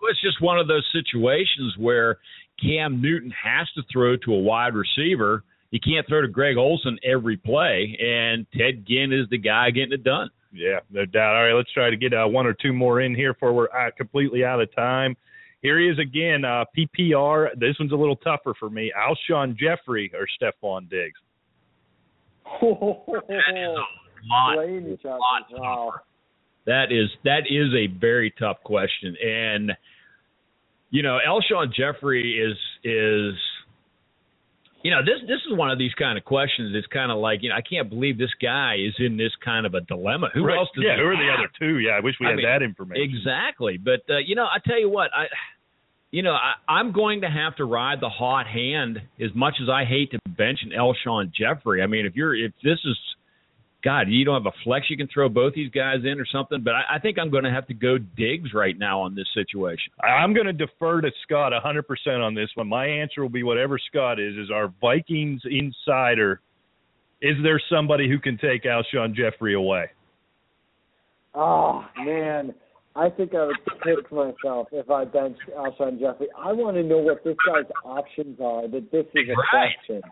Well, It's just one of those situations where Cam Newton has to throw to a wide receiver. You can't throw to Greg Olsen every play, and Ted Ginn is the guy getting it done. Yeah, no doubt. All right, let's try to get uh, one or two more in here before we're uh, completely out of time. Here he is again, uh, PPR. This one's a little tougher for me. Alshon Jeffery or Stefon Diggs? Lot. Playing each other. lot Wow. That is that is a very tough question, and you know, Alshon Jeffery is is you know this this is one of these kind of questions. It's kind of like you know I can't believe this guy is in this kind of a dilemma. Who Right. else does Yeah, who are the other two? Yeah, I wish we I had mean, that information. Exactly, but uh, you know, I tell you what, I, you know, I, I'm going to have to ride the hot hand as much as I hate to bench an Alshon Jeffery. I mean, if you're if this is, God, you don't have a flex you can throw both these guys in or something. But I, I think I'm going to have to go Diggs right now on this situation. I- I'm going to defer to Scott 100% on this one. My answer will be whatever Scott is. Is our Vikings insider? Is there somebody who can take Alshon Jeffery away? Oh man, I think I would kick myself if I benched Alshon Jeffery. I want to know what this guy's options are. That this is a Right. question.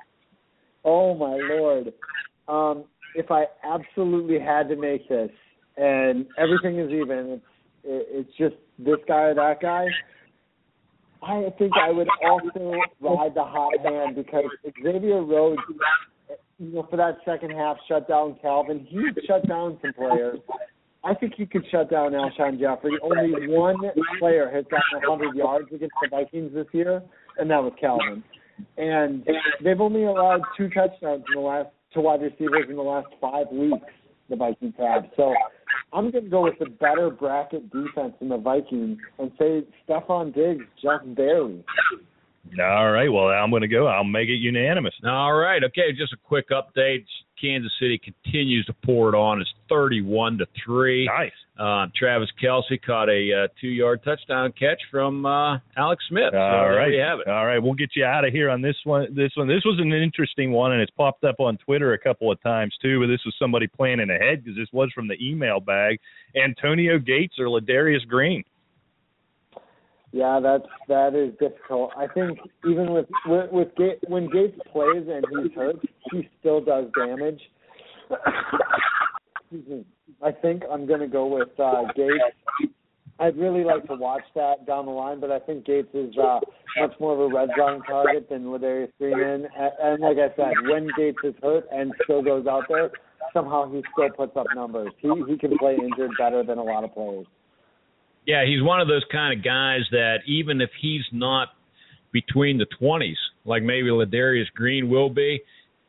Oh my lord. Um, if I absolutely had to make this, and everything is even, it's it, it's just this guy or that guy. I think I would also ride the hot hand because Xavier Rhodes, you know, for that second half, shut down Calvin. He shut down some players. I think he could shut down Alshon Jeffery. Only one player has gotten 100 yards against the Vikings this year, and that was Calvin. And they've only allowed two touchdowns in the last to wide receivers in the last five weeks. The Vikings have. So I'm going to go with the better bracket defense in the Vikings and say Stefon Diggs just barely. All right. Well, I'm going to go. I'll make it unanimous. All right, okay. Just a quick update. Kansas City continues to pour it on. It's 31 to three. Nice. Uh, Travis Kelce caught a uh, two-yard touchdown catch from uh, Alex Smith. So All there right. you have it. All right. We'll get you out of here on this one. This one. This was an interesting one, and it's popped up on Twitter a couple of times too. But this was somebody planning ahead because this was from the email bag. Antonio Gates or Ladarius Green. Yeah, that's that is difficult. I think even with with, with Gates, when Gates plays and he's hurt, he still does damage. Excuse me. I think I'm going to go with uh, Gates. I'd really like to watch that down the line, but I think Gates is uh, much more of a red zone target than Ladarius Green. And like I said, when Gates is hurt and still goes out there, somehow he still puts up numbers. He he can play injured better than a lot of players. Yeah, he's one of those kind of guys that even if he's not between the 20s, like maybe Ladarius Green will be,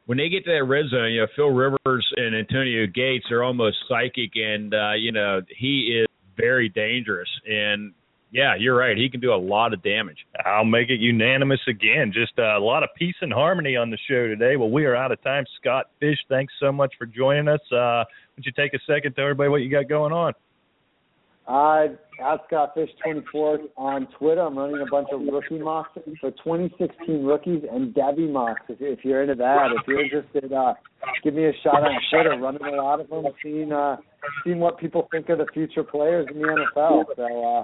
when they get to that red zone, you know, Phil Rivers and Antonio Gates are almost psychic, and uh, you know he is very dangerous. And Yeah, you're right. He can do a lot of damage. I'll make it unanimous again. Just a lot of peace and harmony on the show today. Well, we are out of time. Scott Fish, thanks so much for joining us. Uh, would you take a second to everybody what you got going on? Uh, at Scott Fish 24 on Twitter. I'm running a bunch of rookie mocks for 2016 rookies and Devy mocks. If, if you're into that, if you're interested, uh, give me a shot on Twitter. Running a lot of them, seeing uh, seeing what people think of the future players in the NFL. So uh,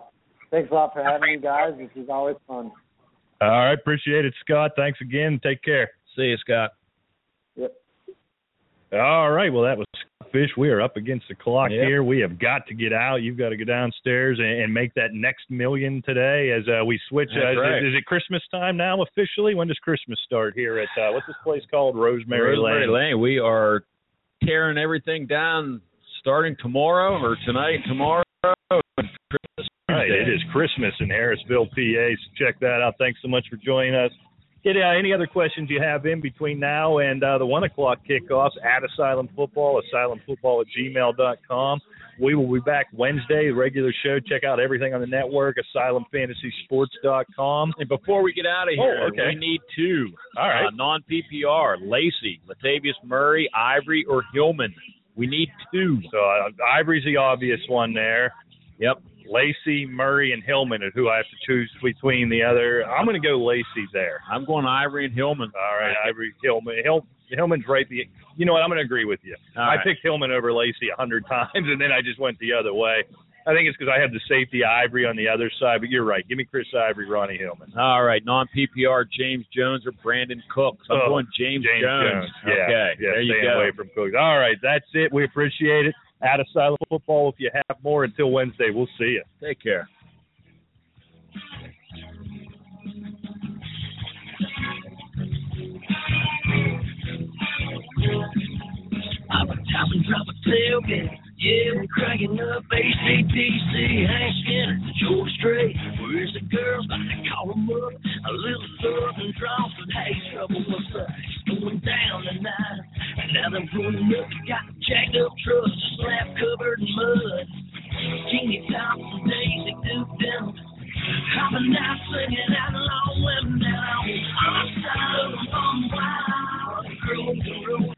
thanks a lot for having me, guys. This is always fun. All right, appreciate it, Scott. Thanks again. Take care. See you, Scott. All right. Well, that was Fish. We are up against the clock Yep. here. We have got to get out. You've got to go downstairs and, and make that next million today as uh, we switch. Uh, is, right. it, is it Christmas time now officially? When does Christmas start here at uh, what's this place called? Rosemary, Rosemary Lane. Lane. We are tearing everything down starting tomorrow or tonight, tomorrow. Christmas Right, it is Christmas in Harrisville, PA. So check that out. Thanks so much for joining us. Get uh, any other questions you have in between now and uh, the one o'clock kickoffs at Asylum Football, asylumfootball at gmail.com. We will be back Wednesday, regular show. Check out everything on the network, asylumfantasysports.com. And before we get out of here, Oh, okay. we need two. All right. Uh, non PPR, Lacy, Latavius Murray, Ivory, or Hillman. We need two. So uh, Ivory's the obvious one there. Yep. Lacy, Murray, and Hillman are who I have to choose between the other. I'm going to go Lacy there. I'm going Ivory and Hillman. All right, Ivory Hillman. Hill, Hillman's right. The you know what? I'm going to agree with you. All I right. picked Hillman over Lacy a hundred times, and then I just went the other way. I think it's because I have the safety Ivory on the other side. But you're right. Give me Chris Ivory, Ronnie Hillman. All right, non PPR, James Jones or Brandin Cooks. I'm Oh, going James, James Jones. Yeah, Okay, yeah. there you go. away from Cooks. All right, that's it. We appreciate it. At Asylum Football. If you have more until Wednesday, we'll see you. Take care. I'm a tailgate. Yeah, we're cracking up ACDC, Hank Skinner, George Strait. Where's the girls? About to call them up. A little southern draw for hey, trouble what's up? It's going down tonight. And now they're running up. Got jacked up trucks, slab covered in mud. Tops and Daisy Duke them. Hopping out, singing out long women down. On the side of the wild. Girls rules